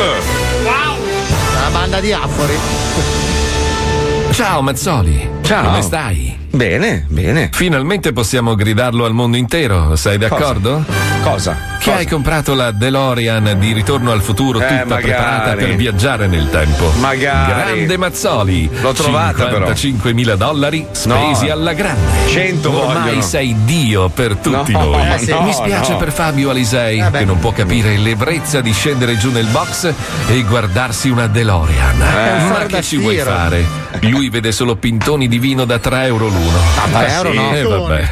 Una banda di afori. Ciao Mazzoli. Ciao. Come stai? Bene, bene. Finalmente possiamo gridarlo al mondo intero, sei d'accordo? Cosa? Che hai comprato la DeLorean di Ritorno al futuro Eh, tutta magari. preparata per viaggiare nel tempo. Magari. Grande Mazzoli. L'ho trovata, però. 55.000 dollari spesi No. alla grande. 100 Ormai vogliono. sei Dio per tutti No, noi. eh, sì. Mi spiace no. per Fabio Alisei Eh, che non può capire l'ebbrezza di scendere giù nel box e guardarsi una DeLorean. un Ma che ci vuoi fare? Lui vede solo pintoni di vino da 3 euro l'uno. Ah, 3 euro no. Eh, vabbè.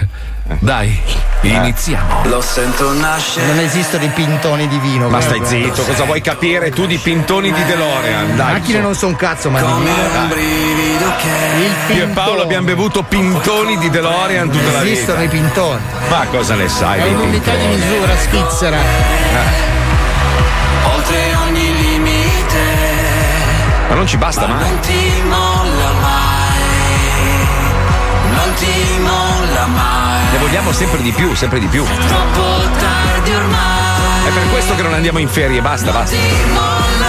Dai, iniziamo. Lo sento nascere. Non esistono i pintoni di vino. Ma stai zitto, cosa vuoi capire tu di pintoni di DeLorean? Le Dai. macchine non sono un cazzo, ma di Come vino. un brivido che Il Io e Paolo abbiamo bevuto pintoni di DeLorean tutta la Esistono vita. i pintoni. Ma cosa ne sai È un'unità di misura svizzera. oltre ogni limite. Ma non ci basta Ma non ti molla ti molla mai. Ne vogliamo sempre di più, sempre di più. Troppo tardi ormai. È per questo che non andiamo in ferie, basta, Non basta.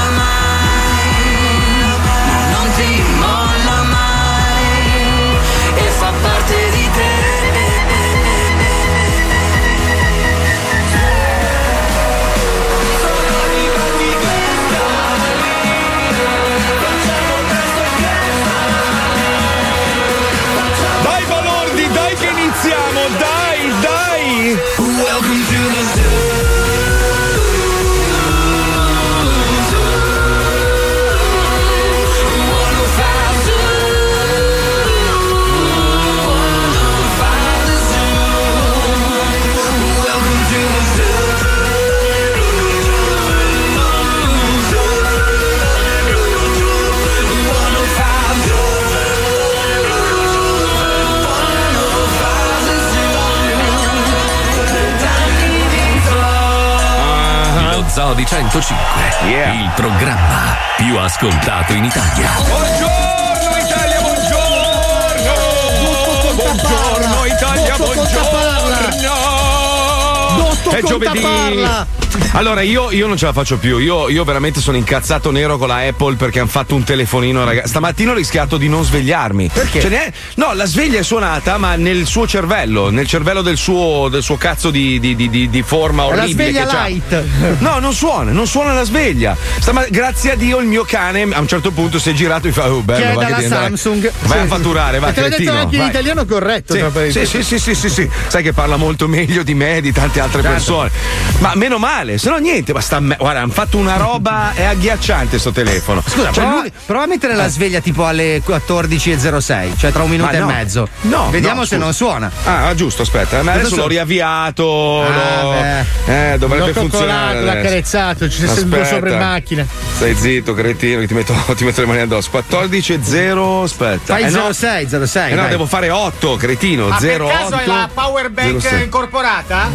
Lo Zoo di 105, Yeah. il programma più ascoltato in Italia. Buongiorno Italia, buongiorno! Buongiorno Italia, buongiorno! Dotto È giovedì! Contaparla! Allora, io, io non ce la faccio più. Io, io veramente sono incazzato nero con la Apple perché hanno fatto un telefonino, ragazzi. Stamattina ho rischiato di non svegliarmi. Perché? Ce n'è- no, la sveglia è suonata, ma nel suo cervello, nel cervello del suo, del suo cazzo di, di- di- di- forma È la orribile. sveglia light. No, non suona, non suona la sveglia. Stama- grazie a Dio il mio cane a un certo punto si è girato e fa: Oh, bello, va che Samsung. Vai Sì. a fatturare, vai, E te l'ha detto anche in vai. italiano corretto. Sì, sì, sì, sì, sì, sì, sì. Sai che parla molto meglio di me e di tante altre Certo. Persone. Ma meno male, se no niente, ma sta me- guarda, hanno fatto una roba è agghiacciante sto telefono. Scusa, Cioè, prova, lui- prova a mettere la sveglia tipo alle 14.06, cioè tra un minuto Ma e no. mezzo. No, Vediamo no, se non suona. Ah, giusto, aspetta, ma adesso so- l'ho riavviato. Ah, l'ho- beh. Eh, dovrebbe L'ho funzionare. l'ha carezzato, ci sei seduto Aspetta. sopra in macchina. Stai zitto, cretino, che ti metto, ti metto le mani addosso. 14 e 0, aspetta. Fai Eh, no. 06, 06. Eh no, devo fare 8, cretino. Ma 0, per caso 8, hai la power bank 06. incorporata?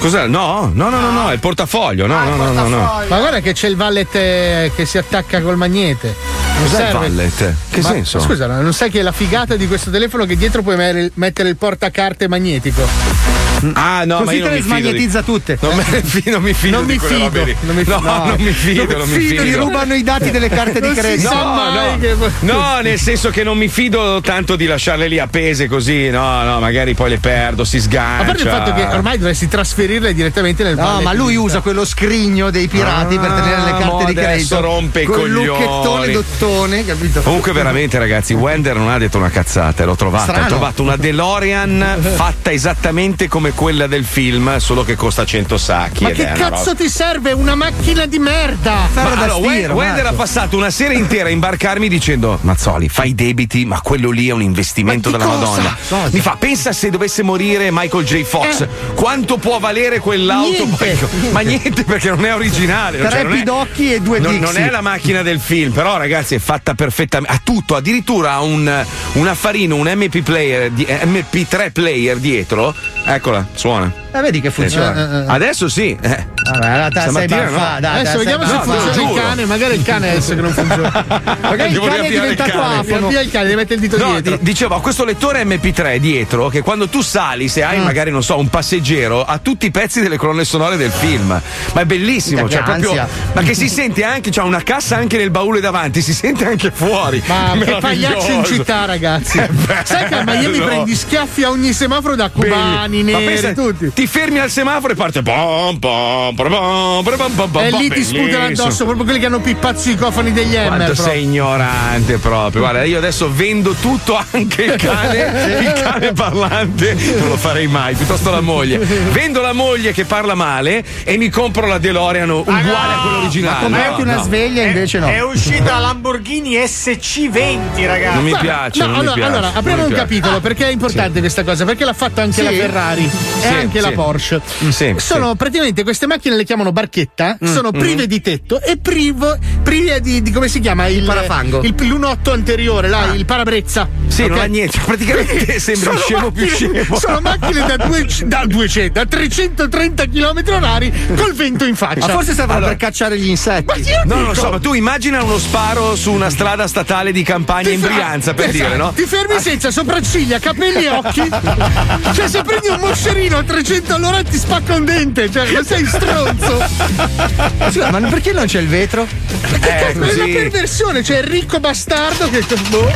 Cos'è? No, no, no, no, no, è il portafoglio. No, Ah, no, il no, no, no. portafoglio. Ma guarda che c'è il vallet eh, che si attacca col magnete. Non Cos'è il wallet? Che Ma- senso? Scusa, no, non sai che la figata di questo telefono è che dietro puoi mettere il portacarte magnetico. Ah, no, ma Così io te non le mi fido. smagnetizza di... tutte. Non, me fido, non mi fido Non mi fido, non mi- no, no. non mi fido, Non non mi fido, fido. gli rubano i dati delle carte di credito. No, no. che- no, nel senso che non mi fido tanto di lasciarle lì appese così, no, no, magari poi le perdo, si sgancia. A parte il fatto che ormai dovresti trasferirle direttamente nel No, ma lui usa quello scrigno dei pirati per tenere le Ah, carte di adesso credito. rompe i Col coglioni. lucchettone dottore. portone, capito? Comunque, veramente, ragazzi, Wender non ha detto una cazzata, l'ho trovata. Ho trovato una DeLorean fatta esattamente come quella del film, solo che costa 100 sacchi. Ma che cazzo roba- ti serve? Una macchina di merda! Ma allora, Wen- Wender ha passato una sera intera a imbarcarmi dicendo: Mazzoli, fai i debiti, ma quello lì è un investimento della cosa? Madonna. Cosa? Mi fa, pensa se dovesse morire Michael J. Fox, quanto può valere quell'auto? Niente. Ma niente, perché non è originale. Tre cioè, non è- pidocchi e due non, Dixie. non è la macchina del film, però ragazzi è fatta perfettamente. Ha tutto, addirittura ha un, un affarino, un MP player, di- eh, MP3 player dietro. Eccola, suona. Eh, vedi che funziona. Adesso sì. Eh. Vabbè, te sei Stamattina no. dai, Adesso vediamo se funziona il cane. Magari il cane adesso che non funziona. Magari il cane è diventato afono. Via il cane, devi mettere il dito No, dietro. di- dicevo, ha questo lettore MP3 dietro che quando tu sali, se Mm. hai magari, non so, un passeggero, ha tutti i pezzi delle colonne sonore del film. Ma è bellissimo, cioè che proprio. Ma che si sente anche, c'ha una cassa anche nel baule davanti, si sente anche fuori. Ma che pagliaccio in città, ragazzi. Sai che a Miami prendi schiaffi a ogni semaforo da cubani, Belli- Ma neri, pensa, tutti. Ti fermi al semaforo e parte. Pom, pom, pom, pom, pom, pom, pom, E lì ti sputano addosso, proprio quelli che hanno pippato i cofani degli Emmer. Quanto proprio. sei ignorante proprio. Guarda, io adesso vendo tutto, anche il cane, il cane parlante. Non lo farei mai, piuttosto la moglie. Vendo la moglie che parla male e mi compro la DeLorean uguale a quella originale. Comprarti No, una no. sveglia invece no. È uscita la Lamborghini SC20, ragazzi. Non mi piace. no, non mi allora, piace, allora, apriamo un piace. capitolo perché è importante questa cosa, perché l'ha fatto anche Sì? la Ferrari e Sì, anche la sì. Porsche. Sì, sono praticamente queste macchine le chiamano barchetta, Mm, sono prive di tetto e privo, prive di, di come si chiama? Il, parafango. Il, l'1.8 anteriore, là, il parabrezza. Sì, non Ok? ha niente. Praticamente sembra scemo più macchine- scemo. Sono macchine da, due- da 200, da 330 km orari col vento in faccia. Ma forse servono Allora- per cacciare gli insetti. Ma io No, non lo so, ma tu immagina uno sparo su una strada statale di campagna Ti in fa- Brianza, per esatto, dire, no? Ti fermi senza sopracciglia, capelli e occhi. cioè, se prendi un moscerino a 300 all'ora ti spacca un dente. Cioè, ma sei stronzo. Scusa, ma perché non c'è il vetro? Eh, È una così. perversione, cioè il ricco bastardo che. boh.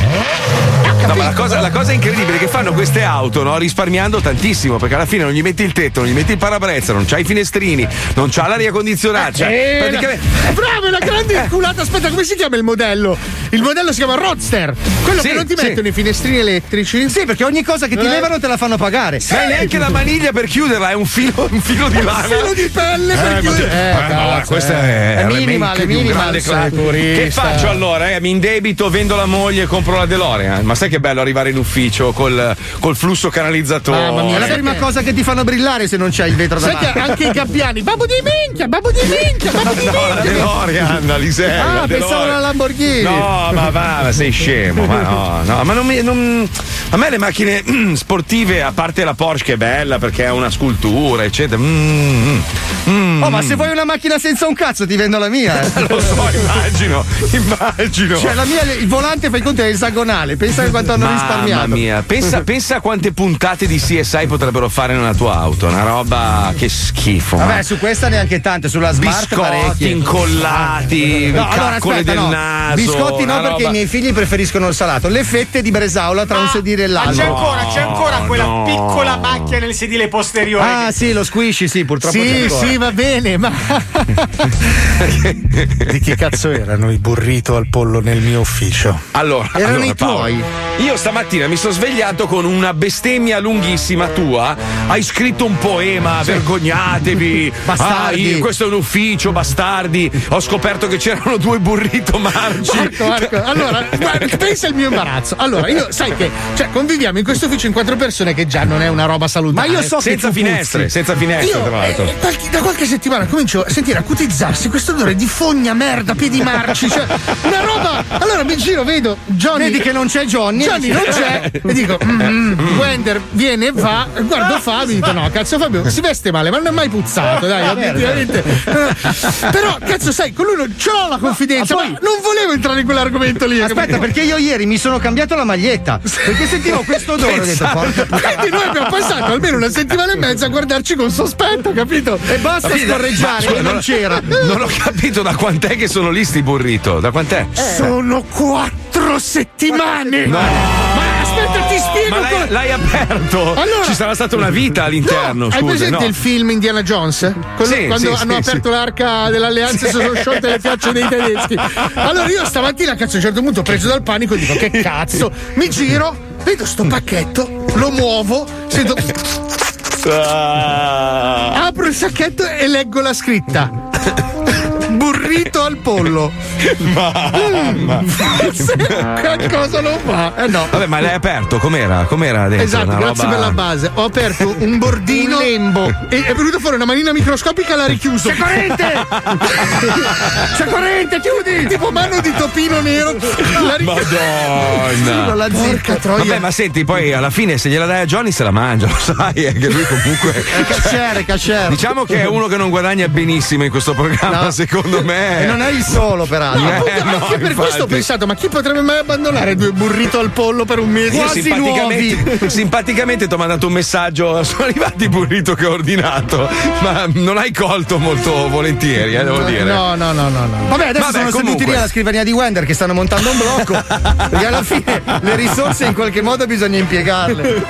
No, ma la cosa, la cosa incredibile è che fanno queste auto no, risparmiando tantissimo perché alla fine non gli metti il tetto, non gli metti il parabrezza, non c'hai i finestrini, non c'ha l'aria condizionata. Cioè, Eh, praticamente- Bravo, è la grande inculata. Aspetta, come si chiama il modello? Il modello si chiama Roadster. Quello Sì, che non ti sì. mettono i finestrini elettrici. Sì, perché ogni cosa che ti Eh. levano te la fanno pagare. Ma hai neanche la maniglia per chiuderla, è un filo, un filo di lana. Filo di pelle per Eh, chiudere. eh, Eh, no, questa eh. è, È minimal, è un minimal, sai. Che faccio allora? Eh? Mi indebito, vendo la moglie e compro la DeLorean. Ma sai che bello arrivare in ufficio col, col flusso canalizzatore. Mia, È la Sai prima cosa che ti fanno brillare se non c'è il vetro Sai davanti. anche i gabbiani, babbo di minchia, babbo di minchia, babbo di No, la minchia. DeLorean, Alisei. Ah, pensavo alla Lamborghini. No, ma va, ma sei scemo. Ma no, no, ma non mi. non- a me le macchine sportive, a parte la Porsche che è bella perché è una scultura, eccetera. mm, mm, Oh, ma se vuoi una macchina senza un cazzo ti vendo la mia. eh. Lo so, immagino, immagino. Cioè, la mia, il volante fai conto è esagonale. Pensa a quanto hanno Mamma risparmiato. mia, pensa, pensa a quante puntate di CSI potrebbero fare nella tua auto. Una roba che schifo. ma- Vabbè, su questa neanche tante, sulla smart Biscotti parecchie. incollati, No, allora caccole aspetta, del no. naso. Biscotti no, perché roba- i miei figli preferiscono il salato. Le fette di Bresaola tra un sedile e Ma c'è l'altro. ancora, c'è ancora quella no. piccola macchia nel sedile posteriore. Ah, sì, lo squishy, sì, purtroppo Sì, sì, va bene, ma. di che cazzo erano i burrito al pollo nel mio ufficio? Allora, Erano allora, i Paolo, tuoi. Io stamattina mi sono svegliato con una bestemmia lunghissima tua. Hai scritto un poema, vergognatevi. Bastardi. Ah, io- questo è un ufficio, bastardi. Ho scoperto che c'erano due burrito marci. Marco, Marco, allora, pensa al mio imbarazzo. Allora, io sai che cioè, conviviamo in questo ufficio in quattro persone che già non è una roba salutare. Ma io so senza che tu finestre, puzzi. senza finestre, Io tra l'altro. eh, qualche- da qualche settimana comincio a sentire acutizzarsi questo odore di fogna, merda, piedi marci, cioè una roba. Allora mi giro, vedo Johnny. Vedi che non c'è Johnny. Johnny non c'è e dico mm, mm, Wender viene e va guardo Fabio e dico no cazzo Fabio si veste male ma non è mai puzzato dai obiettivamente Eh, però cazzo sai con lui non ce l'ho la confidenza Ma ma poi- non volevo entrare in quell'argomento lì Aspetta, capito? perché io ieri mi sono cambiato la maglietta. Perché sentivo questo odore. Ho detto, porca Quindi noi abbiamo passato almeno una settimana e mezza a guardarci con sospetto, capito? E basta Capito? scorreggiare, Ma- che non c'era. Non ho capito da quant'è che sono lì sti burrito. Da quant'è? Sono quattro settimane! Ma aspetta, ti spiego ma l'hai, l'hai aperto. Allora- Ci sarà stata una vita all'interno. Hai scusa, presente no. il film Indiana Jones? Quello- Sì, quando sì, hanno sì, aperto l'arca dell'alleanza e sono sciolte le fiamme dei tedeschi. Allora io stamattina, cazzo, a un certo punto preso dal panico dico che cazzo, mi giro, vedo sto pacchetto, lo muovo, sento Ah. apro il sacchetto e leggo la scritta. Burrito al pollo. Mamma. che cosa lo fa? Eh no. Vabbè, ma l'hai aperto? Com'era? Com'era dentro? Esatto, Una grazie roba- per la base. Ho aperto un bordino. lembo. E è venuto fuori una manina microscopica e l'ha richiuso. C'è corrente! C'è corrente, chiudi! Tipo mano di topino nero. L'ha richiuso. Madonna. la Porca troia. Vabbè, ma senti, poi alla fine se gliela dai a Johnny se la mangia, lo sai, è che lui comunque. Casciere, casciere. Diciamo che è uno che non guadagna benissimo in questo programma, No. secondo me. E non è il solo, peraltro. No, Eh, no, anche per infatti. questo ho pensato, ma chi potrebbe mai abbandonare due burrito al pollo per un mese? Io Quasi simpaticamente, simpaticamente ti ho mandato un messaggio, sono arrivati i burrito che ho ordinato, ma non hai colto molto volentieri, eh, devo dire. No, no, no, no, no. Vabbè, adesso Vabbè, sono seduti comunque. lì alla scrivania di Wender che stanno montando un blocco. perché alla fine le risorse in qualche modo bisogna impiegarle.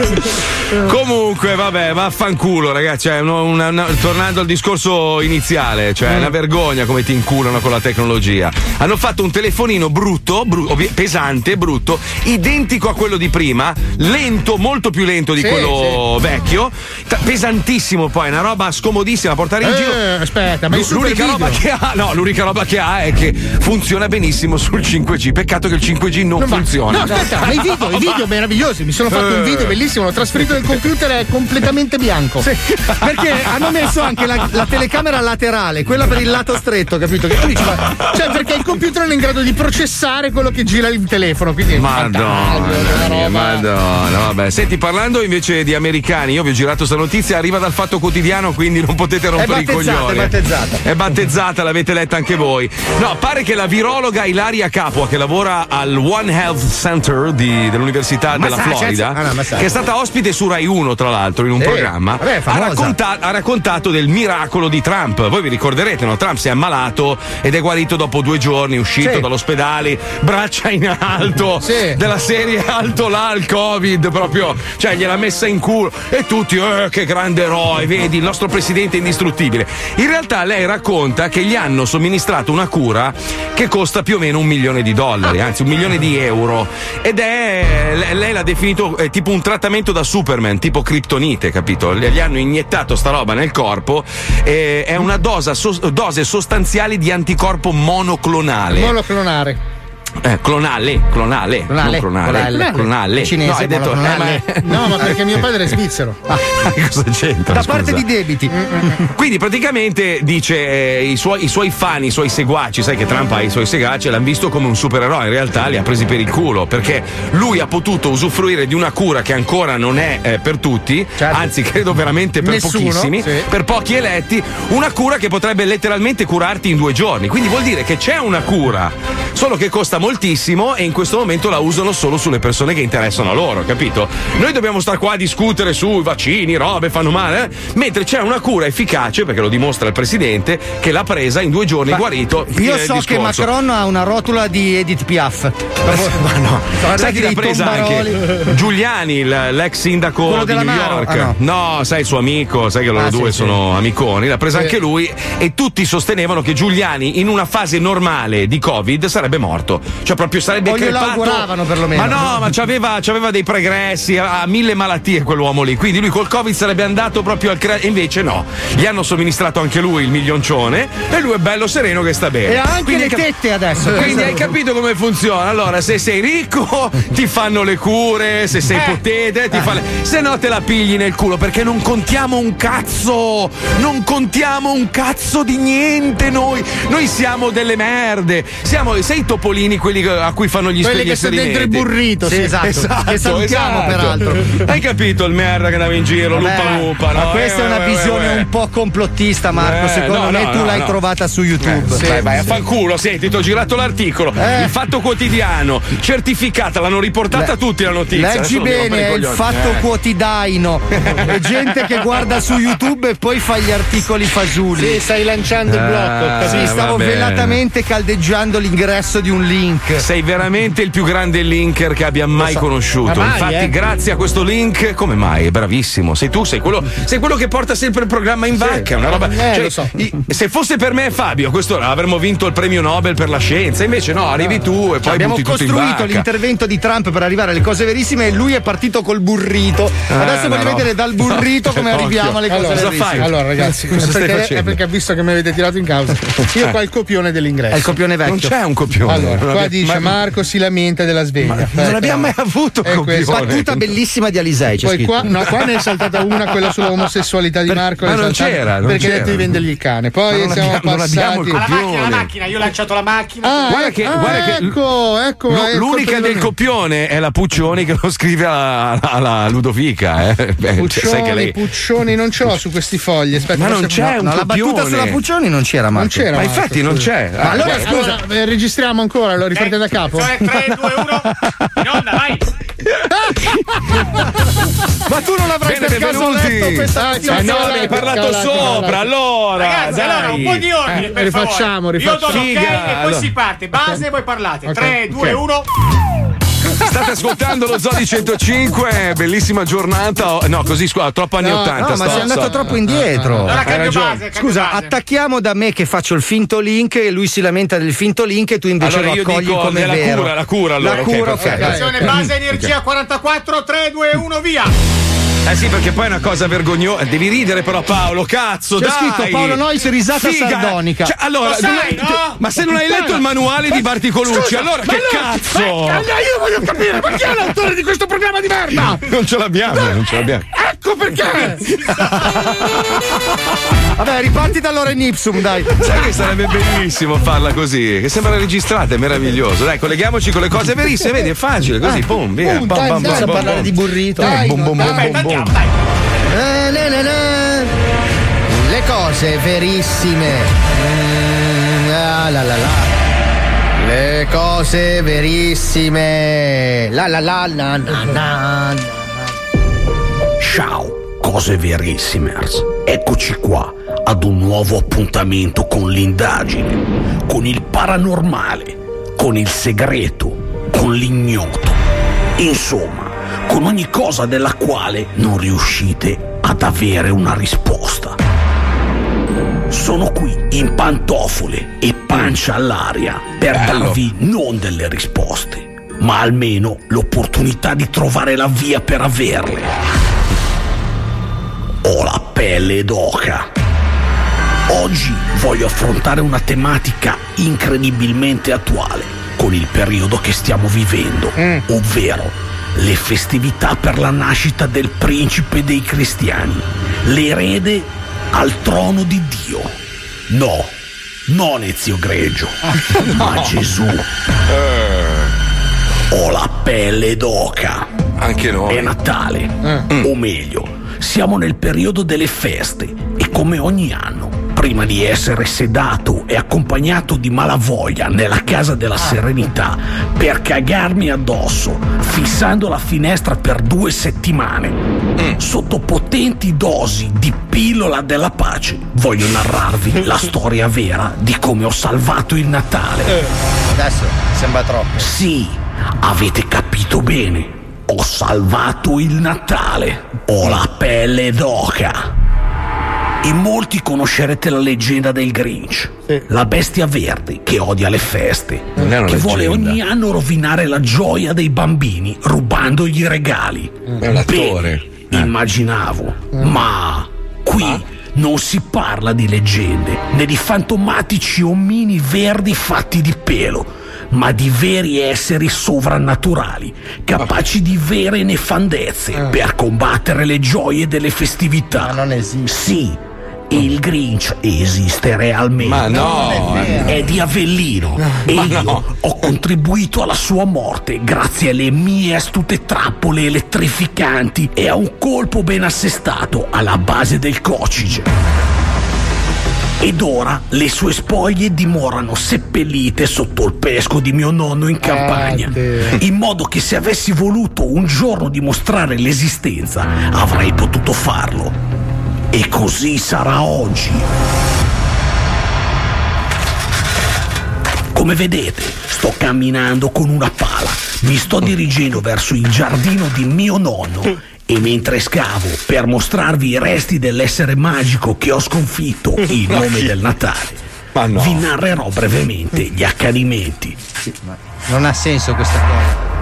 Comunque, vabbè, vaffanculo, ragazzi. Cioè, una- una- tornando al discorso iniziale, cioè, è una vergogna come ti inculano con la tecnologia. Hanno fatto un telefonino brutto, bru- ovvi- pesante, brutto, identico a quello di prima, lento, molto più lento di Sì, quello vecchio, ta- pesantissimo poi, una roba scomodissima da portare in giro. Eh, aspetta, ma super L'unica roba, che ha, no, l'unica roba che ha è che funziona benissimo sul 5G. Peccato che il 5G non, Non va- funziona. No, aspetta, ma i video, i video meravigliosi. Mi sono fatto un video bellissimo, l'ho trasferito nel computer è completamente bianco. Perché hanno messo anche la, la telecamera laterale, quella per il lato stretto, capito? Che tu dici, ma Cioè, perché il computer non è in grado di processare quello che gira il telefono. Quindi Madonna. Madonna, vabbè. Senti, parlando invece di americani, io vi ho girato questa notizia, arriva dal fatto quotidiano, quindi non potete rompere i coglioni. è battezzata. È battezzata, l'avete letta anche voi. No, pare che la virologa Ilaria Capua, che lavora al One Health Center di- dell'Università della Massachusetts? Florida, Ah, no, che è stata ospite su Rai 1, tra l'altro, in un Sì, programma, vabbè, ha, racconta- ha raccontato del miracolo di Trump. Voi vi ricorderete, no? Trump si è ammalato ed è guarito dopo due giorni, uscito Sì. dall'ospedale, braccia in alto, Sì. della serie alto là il Covid, proprio, cioè gliel'ha messa in culo e tutti, eh, che grande eroe, vedi, il nostro presidente è indistruttibile. In realtà lei racconta che gli hanno somministrato una cura che costa più o meno un milione di dollari, anzi un milione di euro. Ed è, lei- l'ha definito eh, tipo un trattamento da Superman, tipo criptonite, capito? Gli hanno iniettato sta roba nel corpo, e è una dosa- sos- dose sostanziale di anticorpo monoclonale. Monoclonare. Eh, clonale, clonale, Clonale, clonale, clonale. clonale. Cinese, no, hai detto, eh, monoclonale. ma- No, ma perché mio padre è svizzero. cosa c'entra? da scusa? parte di debiti. Quindi praticamente dice eh, i, suoi, i suoi fan, i suoi seguaci, sai che Trump ha i suoi seguaci, l'hanno visto come un supereroe, in realtà li ha presi per il culo perché lui ha potuto usufruire di una cura che ancora non è eh, per tutti, Certo. anzi credo veramente per Nessuno, pochissimi, sì. per pochi eletti, una cura che potrebbe letteralmente curarti in due giorni. Quindi vuol dire che c'è una cura, solo che costa moltissimo e in questo momento la usano solo sulle persone che interessano a loro, capito? Noi dobbiamo stare qua a discutere sui vaccini, robe, fanno male, eh? mentre c'è una cura efficace, perché lo dimostra il presidente, che l'ha presa in due giorni, guarito. fine Io so che. Macron ha una rotola di Edith Piaf. Ma no, sai chi l'ha presa tombaroli. anche? Giuliani, l'ex sindaco di New Maro? York. Ah, no. sai il suo amico, sai che loro Ah, due sì, sono amiconi. L'ha presa Sì. anche lui e tutti sostenevano che Giuliani in una fase normale di Covid sarebbe morto. Cioè proprio sarebbe O glielo crepato. auguravano, perlomeno. Ma no, ma c'aveva, c'aveva dei pregressi, ha mille malattie quell'uomo lì. Quindi lui col Covid sarebbe andato proprio al crea- e invece no. Gli hanno somministrato anche lui il milioncione e lui è bello sereno che sta bene. E ha anche Quindi le cap- tette adesso. quindi hai capito come funziona? Allora, se sei ricco, ti fanno le cure, se sei potente, ti fa le... Se no te la pigli nel culo, perché non contiamo un cazzo! Non contiamo un cazzo di niente noi! Noi siamo delle merde! Siamo, sei i topolini quelli a cui fanno gli Quelli che sono dentro il burrito, Sì, sì. esatto. che salutiamo, esatto. peraltro. Hai capito il merda che andava in giro, lupa Vabbè, lupa, no? Ma questa Eh, è una eh, visione eh, eh. un po' complottista, Marco. Eh, Secondo no, me no, tu no, l'hai no. trovata su YouTube. vai, vai, a fanculo, senti, ti ho girato l'articolo. Eh. Il fatto quotidiano, certificata, l'hanno riportata Le- tutti la notizia. Leggi bene, fare è il fatto Eh. quotidiano. È gente che guarda su YouTube e poi fa gli articoli fagiuli. Sì, stai lanciando il blocco. Sì, stavo velatamente caldeggiando l'ingresso di un link. Sei veramente il più grande linker che abbia mai conosciuto. Ma mai, Infatti, eh. grazie a questo link, come mai? È bravissimo. Sei tu, sei quello, sei quello che porta sempre il programma in vacca. Una roba. Eh, cioè, lo so. i- se fosse per me e Fabio, a quest'ora avremmo vinto il premio Nobel per la scienza. Invece, no, arrivi tu e poi Abbiamo tutto in costruito vacca. l'intervento di Trump per arrivare alle cose verissime e lui è partito col burrito. Adesso Eh, voglio no. vedere dal burrito come Occhio. arriviamo alle cose Allora, verissime. fai? Allora, ragazzi, Cosa perché, facendo? è perché visto che mi avete tirato in causa, io qua il copione dell'ingresso. È il copione vecchio. Non c'è un copione. Allora, qua dice ma- Marco si lamenta della sveglia. non Aspetta. abbiamo mai avuto copione. Battuta bellissima di Alisei. Poi qua, no, qua ne è saltata una, quella sull'omosessualità di Marco. ma non saltata c'era, non perché ha detto di vendergli il cane. Ma Poi non siamo abbiamo- non abbiamo il passati. La macchina, la Copione. macchina, io ho lanciato la macchina. Ah, Guarda che- ah, guarda che- ecco, ecco. Lu- è L'unica del copione è la Puccioni che lo scrive alla, alla Ludovica. Eh. Beh, sai che Puccioni, lei... Puccioni, non ce l'ho su questi fogli. Aspetta, Ma non c'è no, un No, la battuta copione. sulla Puccioni non c'era, Marco. Non c'era. Ma infatti non c'è. Ma Ah, allora, scusa, eh, registriamo ancora, lo ripartite da capo? 3, 2, 1. In onda, vai. Ma tu non avrai Bene, per caso letto questa Ah, no, ne hai parlato sopra, allora. Ragazzi, dai. allora un po' di ordine, Eh, per rifacciamo, favore. Io do l'ok rifacciamo. e poi allora. si parte. Base e voi parlate. Ok, 3, 2, ok. 1. State ascoltando lo Zodi 105, bellissima giornata. No, così scusa, troppo anni No, 80. No, ma sto- sei andato sto- troppo indietro. Allora base. Scusa, base. attacchiamo da me che faccio il finto link e lui si lamenta del finto link e tu invece Allora lo io accogli dico come della vero. cura, la cura allora, La ok, cura, ok. Attenzione, base energia 44, 3, 2, 1, via. Eh sì, perché poi è una cosa vergognosa. Devi ridere però Paolo, cazzo, C'è dai. scritto Paolo Nois risata Figa. sardonica. Cioè, allora, Lo sai, no? ma se non hai letto il manuale di Barticolucci, allora che cazzo? io voglio capire, ma chi è l'autore di questo programma di merda? Non ce l'abbiamo, non ce l'abbiamo. Ecco perché! Vabbè, riparti dall'ora in ipsum, dai. Sai che sarebbe bellissimo farla così, che sembra registrata, è meraviglioso. Dai, colleghiamoci con le cose verissime, vedi, è facile, così, pum, via. Pum, Bam, bam, bam, bam, parlare di burrito. Dai, Bum, bum, bum, bum. Eh. Le cose verissime. Mm, ah, la, la, la. Le cose verissime. La la la na na na. Ciao, cose verissimers. Eccoci qua ad un nuovo appuntamento con l'indagine, con il paranormale, con il segreto, con l'ignoto. Insomma, con ogni cosa della quale non riuscite ad avere una risposta. Sono qui in pantofole e pancia all'aria per Bello. darvi non delle risposte, ma almeno l'opportunità di trovare la via per averle. Ho la pelle d'oca. Oggi voglio affrontare una tematica incredibilmente attuale con il periodo che stiamo vivendo, ovvero le festività per la nascita del principe dei cristiani, l'erede al trono di Dio. No, non Ezio Greggio, ma Gesù. Ho la pelle d'oca. Anche È noi. Natale, o meglio, siamo nel periodo delle feste e come ogni anno, prima di essere sedato e accompagnato di malavoglia nella casa della serenità per cagarmi addosso, fissando la finestra per due settimane, sotto potenti dosi di pillola della pace, voglio narrarvi la storia vera di come ho salvato il Natale. Adesso sembra troppo. Sì, avete capito bene. Ho salvato il Natale. Ho la pelle d'oca. E molti conoscerete la leggenda del Grinch, la bestia verde che odia le feste, che vuole leggenda. ogni anno rovinare la gioia dei bambini rubandogli i regali. È un attore. Bene, immaginavo, ma qui non si parla di leggende né di fantomatici omini verdi fatti di pelo, ma di veri esseri sovrannaturali, capaci di vere nefandezze per combattere le gioie delle festività. Ma non esiste. Sì, il Grinch esiste realmente. Ma no, È di Avellino e io ho contribuito alla sua morte grazie alle mie astute trappole elettrificanti e a un colpo ben assestato alla base del cocige. Ed ora le sue spoglie dimorano seppellite sotto il pesco di mio nonno in campagna, te. in modo che se avessi voluto un giorno dimostrare l'esistenza avrei potuto farlo. E così sarà oggi. Come vedete, sto camminando con una pala. Mi sto dirigendo verso il giardino di mio nonno. E mentre scavo per mostrarvi i resti dell'essere magico che ho sconfitto in nome del Natale, vi narrerò brevemente gli accadimenti. Non ha senso questa cosa.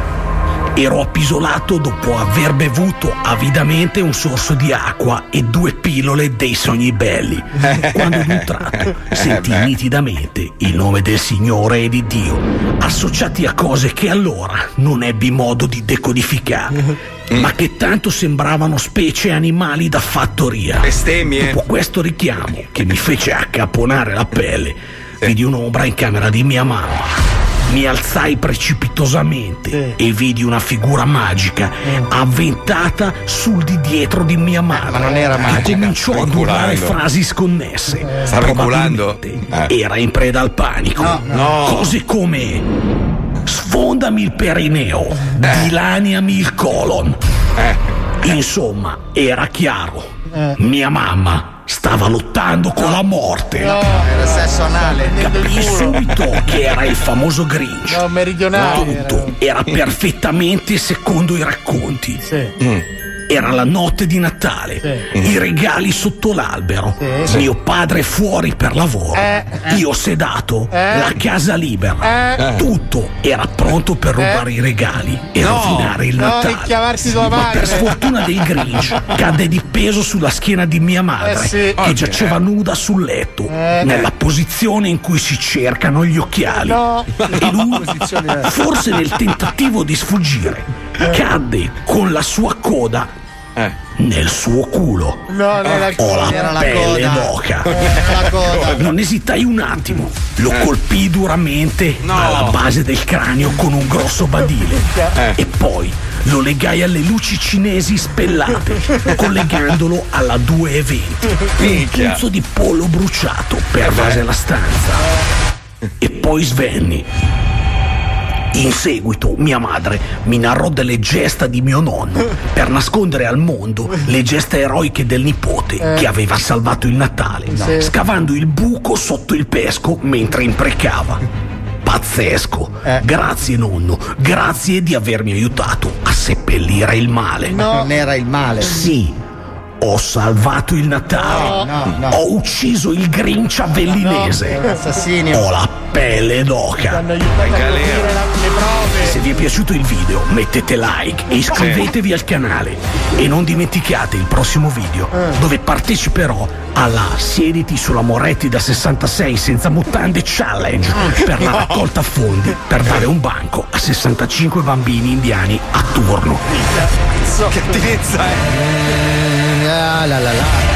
Ero appisolato dopo aver bevuto avidamente un sorso di acqua e due pillole dei sogni belli, quando ad un tratto sentii nitidamente il nome del Signore e di Dio, associati a cose che allora non ebbi modo di decodificare, ma che tanto sembravano specie animali da fattoria. Bestemmie. Dopo questo richiamo, che mi fece accapponare la pelle, vidi un'ombra in camera di mia mamma. Mi alzai precipitosamente e vidi una figura magica avventata sul di dietro di mia madre. Ma non era magica. cominciò a urlare frasi sconnesse. Stava inculando? Era in preda al panico. No. Cose come sfondami il perineo, dilaniami il colon. Insomma, era chiaro. Mia mamma stava lottando con la morte. Era sesso anale. Capii subito che era il famoso Grinch. No, meridionale. Tutto era perfettamente secondo i racconti. Era la notte di Natale, i regali sotto l'albero, mio padre fuori per lavoro, io sedato, la casa libera. Tutto era pronto per rubare i regali e rovinare il No, Natale. tua Ma per sfortuna dei Grinch cadde di peso sulla schiena di mia madre Eh sì. che giaceva nuda sul letto, nella posizione in cui si cercano gli occhiali. No. E lui, forse nel tentativo di sfuggire, cadde con la sua coda nel suo culo. No, non era Ho la Era la pelle coda. d'oca. Era la coda. Non esitai un attimo, lo colpii duramente alla base del cranio con un grosso badile e poi lo legai alle luci cinesi spellate, collegandolo alla 220. Un puzzo di pollo bruciato pervase la stanza. E poi svenni. In seguito mia madre mi narrò delle gesta di mio nonno per nascondere al mondo le gesta eroiche del nipote che aveva salvato il Natale, scavando il buco sotto il pesco mentre imprecava. Pazzesco! Grazie nonno, grazie di avermi aiutato a seppellire il male. Non era il male. Sì, ho salvato il Natale. No, no. Ho ucciso il Grinch avvellinese. Ho la pelle d'oca. Hanno aiutato a galera. coprire la- le prove. Se vi è piaciuto il video mettete like e iscrivetevi al canale e non dimenticate il prossimo video dove parteciperò alla Siediti sulla Moretti da 66 senza mutande challenge per la raccolta fondi per dare un banco a 65 bambini indiani a turno. Cattivezza, eh. Ah, la, la, la.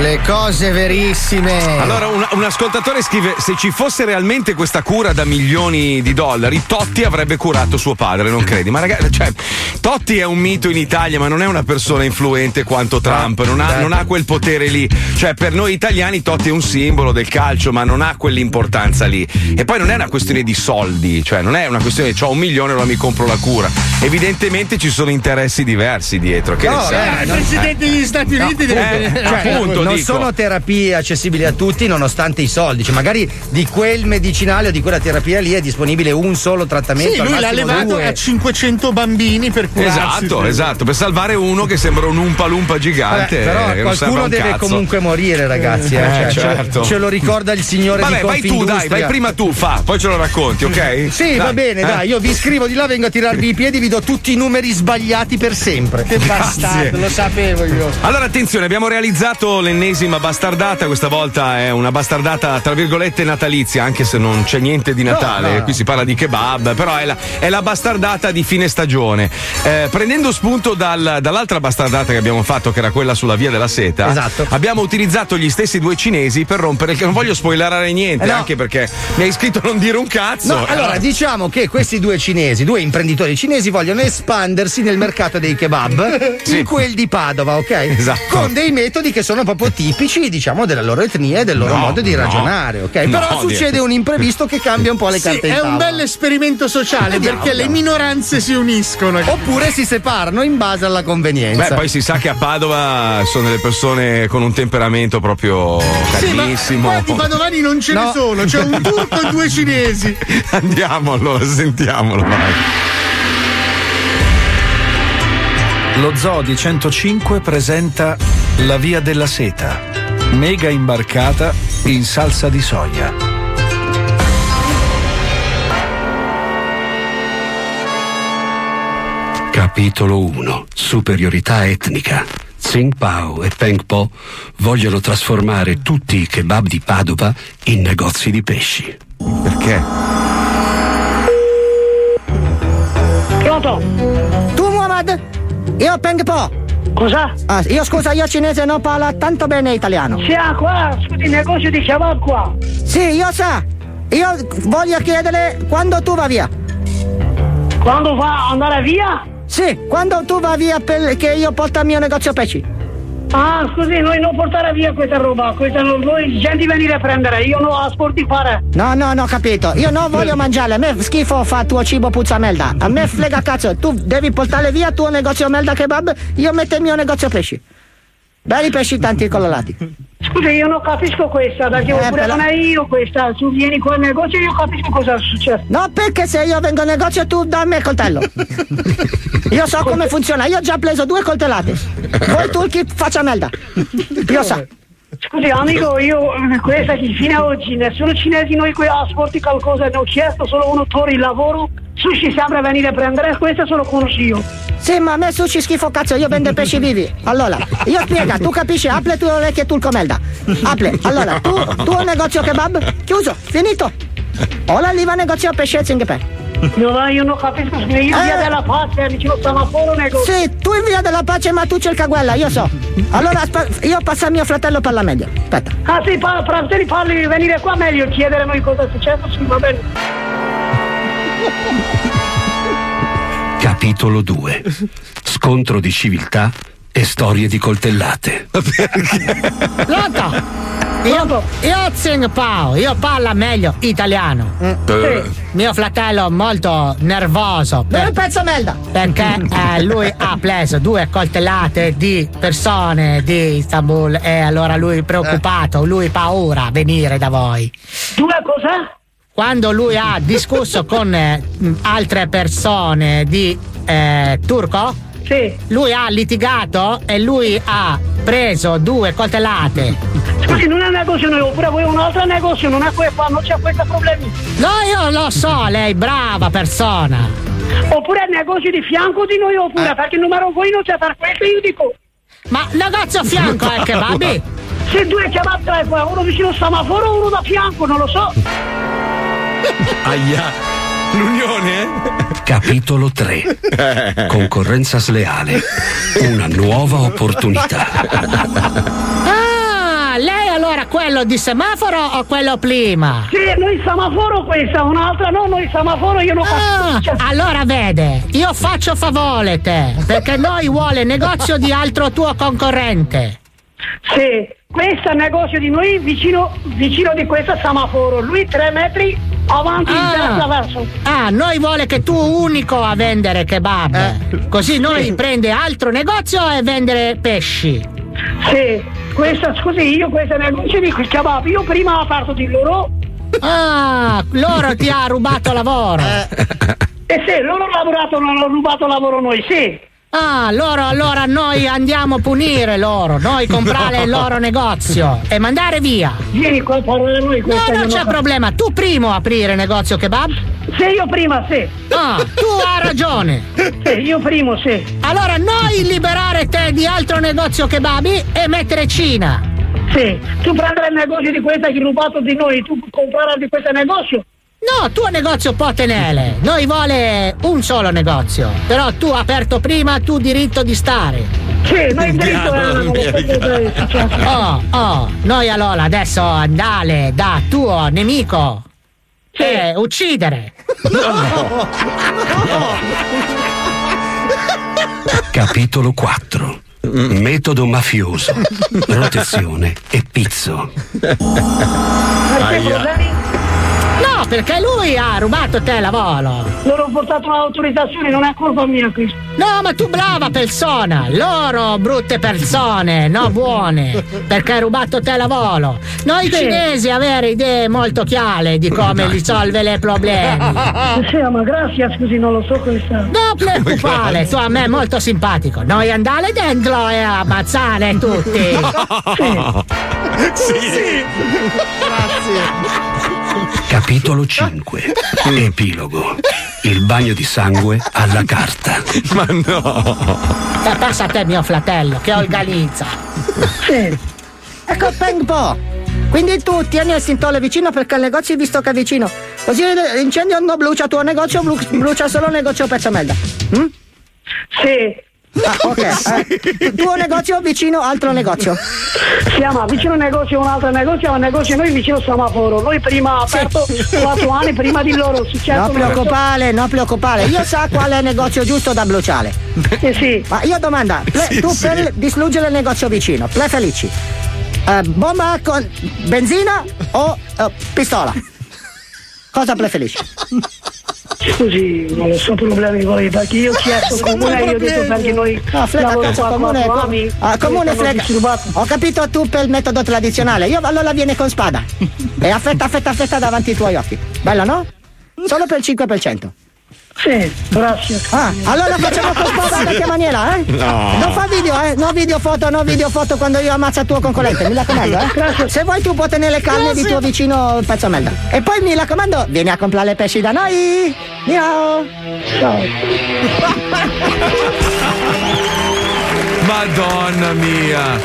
Le cose verissime. Allora, un, un ascoltatore scrive: Se ci fosse realmente questa cura da milioni di dollari, Totti avrebbe curato suo padre, non credi? Ma ragazzi, cioè, Totti è un mito in Italia, ma non è una persona influente quanto Trump, non ha, non ha quel potere lì. Cioè, per noi italiani Totti è un simbolo del calcio, ma non ha quell'importanza lì. E poi non è una questione di soldi, cioè non è una questione di ho un milione, allora mi compro la cura. Evidentemente ci sono interessi diversi dietro. Che ne No, sai? Eh, il presidente degli Stati Uniti deve Eh, cioè, appunto, non dico. sono terapie accessibili a tutti nonostante i soldi. Cioè, magari di quel medicinale o di quella terapia lì è disponibile un solo trattamento. Sì, lui l'ha levato due. a 500 bambini per curarsi. Esatto, esatto, per salvare uno che sembra un umpa lumpa Vabbè, gigante. però non serve a qualcuno un deve cazzo. comunque morire, ragazzi. eh. Eh, Cioè, ce- certo. ce, lo ricorda il signore Vabbè, di vai tu, dai, vai prima tu, fa, poi ce lo racconti, ok? Sì, va bene, Eh. dai, io vi scrivo di là, vengo a tirarvi i piedi, vi do tutti i numeri sbagliati per sempre. Che bastardo, lo sapevo io. Allora, attenzione, abbiamo realizzato l'ennesima bastardata. Questa volta è una bastardata, tra virgolette, natalizia, anche se non c'è niente di Natale. no, no. Qui si parla di kebab, però è la, è la bastardata di fine stagione. Eh, prendendo spunto dal- dall'altra bastardata che abbiamo fatto, che era quella sulla via della seta, Esatto. abbiamo utilizzato gli stessi due cinesi per rompere il. Non voglio spoilerare niente, Eh anche perché mi hai scritto non dire un cazzo. No, allora diciamo che questi due cinesi, due imprenditori cinesi, vogliono espandersi nel mercato dei kebab Sì. in quel di Padova, ok? Esatto. Con dei metodi che sono proprio proprio tipici, diciamo, della loro etnia e del loro No, modo di no. ragionare, ok? No, Però succede niente. un imprevisto che cambia un po' le Sì, carte in è un tavola. bel esperimento sociale Vediamo, perché le minoranze si uniscono. Oppure si separano in base alla convenienza. Beh, poi si sa che a Padova sono delle persone con un temperamento proprio Sì, ma padovani non ce ne No. sono, c'è un turco e due cinesi. Andiamo allora, sentiamolo, vai. Lo Zoo di 105 presenta La Via della Seta, mega imbarcata in salsa di soia. Capitolo 1 Superiorità etnica. Tsing Pao e Peng Po vogliono trasformare tutti i kebab di Padova in negozi di pesci. Perché? Pronto? Tu Muhammad? Io Peng Po. Cosa? Ah, io scusa, io cinese non parlo tanto bene italiano. Sì, ah, qua, scusi, il negozio di kebab qua. Sì, io sa. Io voglio chiedere quando tu vai via. Quando va andare via? Sì, quando tu vai via perché io porto il mio negozio pesci. Ah, scusi, noi non portare via questa roba, questa non, voi gente venire a prendere, io non ho asporti fare. No, no, no, capito. Io non voglio mangiare. A me schifo fa tuo cibo puzza melda. A me frega cazzo. Tu devi portare via tuo negozio melda kebab. Io metto il mio negozio pesci. Belli pesci tanti colorati. Scusi, io non capisco questa, perché Eh, oppure però- non è io questa, tu vieni qua al negozio e io capisco cosa è successo. No, perché se io vengo al negozio tu dammi il coltello. Io so come funziona. Io ho già preso due coltellate. Voi turchi faccia melda. Io so. Scusi amico, io eh, questa che fino a oggi nessuno cinese noi qui asporti qualcosa, ne ho chiesto solo uno torri il lavoro, sushi sempre venire a prendere, questo conosco io. Sì, ma a me sushi schifo cazzo, io vendo pesci vivi. Allora, io spiega, tu capisci, apri le tue orecchie turco melda. Apri. Allora, tu, tuo negozio kebab, chiuso, finito. Ora lì va negozio pesce e zinghe No, io non capisco, scusi, io via della pace, vicino a Samaforo negozio. Sì, tu in via della pace, ma tu cerca quella, io so. Allora, io passo a mio fratello per la meglio. Aspetta. Ah sì, pa- fratelli parli, venire qua meglio, chiedere noi cosa è successo, sì, va bene. Capitolo 2 Scontro di civiltà e storie di coltellate. Pronto? Io, io Tsing Pao, io parlo meglio italiano. Sì. Mio fratello è molto nervoso. Per, pezzo melda. Perché eh, lui ha preso due coltellate di persone di Istanbul e allora lui è preoccupato, lui ha paura a venire da voi. Due cosa? Quando lui ha discusso con eh, altre persone di eh, turco, lui ha litigato e lui ha preso due coltellate. Scusi, non è un negozio noi, oppure voi un altro negozio, non è qua, non c'è questo problema. No, io lo so, lei brava persona. Oppure è il negozio di fianco di noi, oppure perché il numero voi non c'è per questo, io dico. Ma negozio a fianco è kebab? Se due qua, uno vicino al semaforo, uno da fianco, non lo so. Aia. L'unione? Capitolo 3 Concorrenza sleale. Una nuova opportunità. Ah, lei allora quello di semaforo o quello prima? Sì, noi semaforo questa, un'altra no, noi semaforo io non Ah, allora vede, io faccio favore te, perché noi vuole negozio di altro tuo concorrente. Sì, questo è il negozio di noi vicino, vicino di questo semaforo. Lui tre metri avanti in terza verso. Ah, noi vuole che tu unico a vendere kebab. Così noi prende altro negozio e vendere pesci. Sì, questa, scusi, io questo negozio di kebab, io prima ho aperto di loro. Ah, loro ti ha rubato lavoro. Eh sì, loro hanno lavorato, non hanno rubato lavoro noi, sì. Ah, loro allora noi andiamo a punire loro, noi comprare il loro negozio e mandare via. Vieni qua a parlare noi No, non c'è non- problema, tu primo aprire negozio kebab? Sì, io prima, sì. Ah, tu hai ragione. Sì, io primo, sì. Allora noi liberare te di altro negozio kebabi e mettere Cina. Sì, tu prendere il negozio di questa che hai rubato di noi, tu comprare di questo negozio. No, tuo negozio può tenere. Noi vuole un solo negozio. Però tu aperto prima, tu diritto di stare. Sì, diritto lo so cosa è. Oh, oh, noi allora adesso andare da tuo nemico e uccidere. Capitolo 4 Metodo mafioso. Protezione e pizzo. Problemi? No, perché lui ha rubato te la volo. Loro ho portato un'autorizzazione, non è colpa mia qui. No, ma tu brava persona. Loro brutte persone, no buone. Perché hai rubato te la volo. Noi Sì. cinesi avere idee molto chiare di come risolvere i problemi. Sì, ma grazie, scusi, non lo so questa. Non preoccupare, tu a me molto simpatico. Noi andare dentro e ammazzare tutti. Sì. Capitolo 5. Epilogo. Il bagno di sangue alla carta. Ma no. E pensa a te, mio fratello, che organizza. Sì. Ecco, Peng Po. Quindi tu tieni il sintole vicino perché il negozio è visto che è vicino. Così l'incendio non brucia tuo negozio, bru- brucia solo il negozio pezzo merda. Mm? Sì. Ah, ok. Eh, tuo negozio vicino altro negozio. Siamo vicino al negozio, un altro negozio, un negozio noi vicino semaforo. Noi prima aperto 4 anni prima di loro, successo. Non preoccupare, non preoccupare. Io so qual è il negozio giusto da bruciare. Sì, sì. Ma io domanda, ple- Sì, tu sì. per distruggere il negozio vicino, ple felici. eh, bomba con benzina o eh, pistola? Cosa preferisci? Scusi, non lo so problemi voi, perché io ho chiesto comune e io ho detto perché noi No, frega cazzo, comune, quattro co- anni, ah, comune frega. Ho capito tu per il metodo tradizionale. Io allora viene con spada. E affetta, affetta, affetta davanti ai tuoi occhi. Bello, no? Solo per il 5%. Sì, grazie. Ah, allora facciamo in vecchia maniera, eh? No. Non fa video, eh? No video foto, no video foto quando io ammazzo il tuo concorrente, mi raccomando, eh? Se vuoi tu puoi tenere le carne di tuo vicino pezzo merda. E poi mi raccomando, vieni a comprare pesci da noi. Ciao. Madonna mia.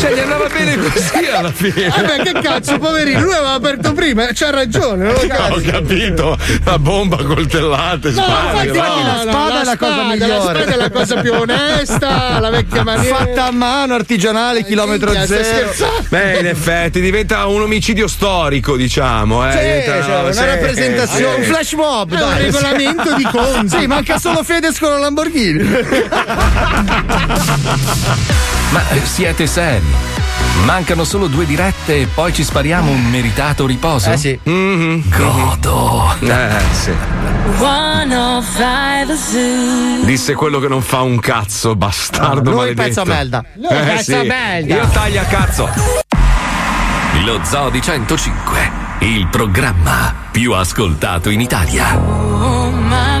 Cioè, gli andava bene così alla fine. Vabbè, che cazzo, poverino, lui aveva aperto prima, c'ha ragione, non lo Ho capito, la bomba, coltellate, No, spade. infatti, no, no, spada è la cosa spada, migliore. La spada è la cosa più onesta, la vecchia maniera. Fatta a mano, artigianale, chilometro minchia, zero. Beh, in effetti diventa un omicidio storico, diciamo. Eh. Sì, Diventa- cioè, una sì, rappresentazione, sì. un flash mob, È un dai. regolamento di conti. Sì, manca solo Fedez con la Lamborghini. Ma eh, siete seri? Mancano solo due dirette e poi ci spariamo un meritato riposo? Eh sì. Godo. Eh, sì. 105 Zoo. Disse quello che non fa un cazzo, bastardo Lui maledetto. pezzo merda. Lui pezzo merda. Io taglia cazzo. Lo Zoo di 105, il programma più ascoltato in Italia. Oh, my,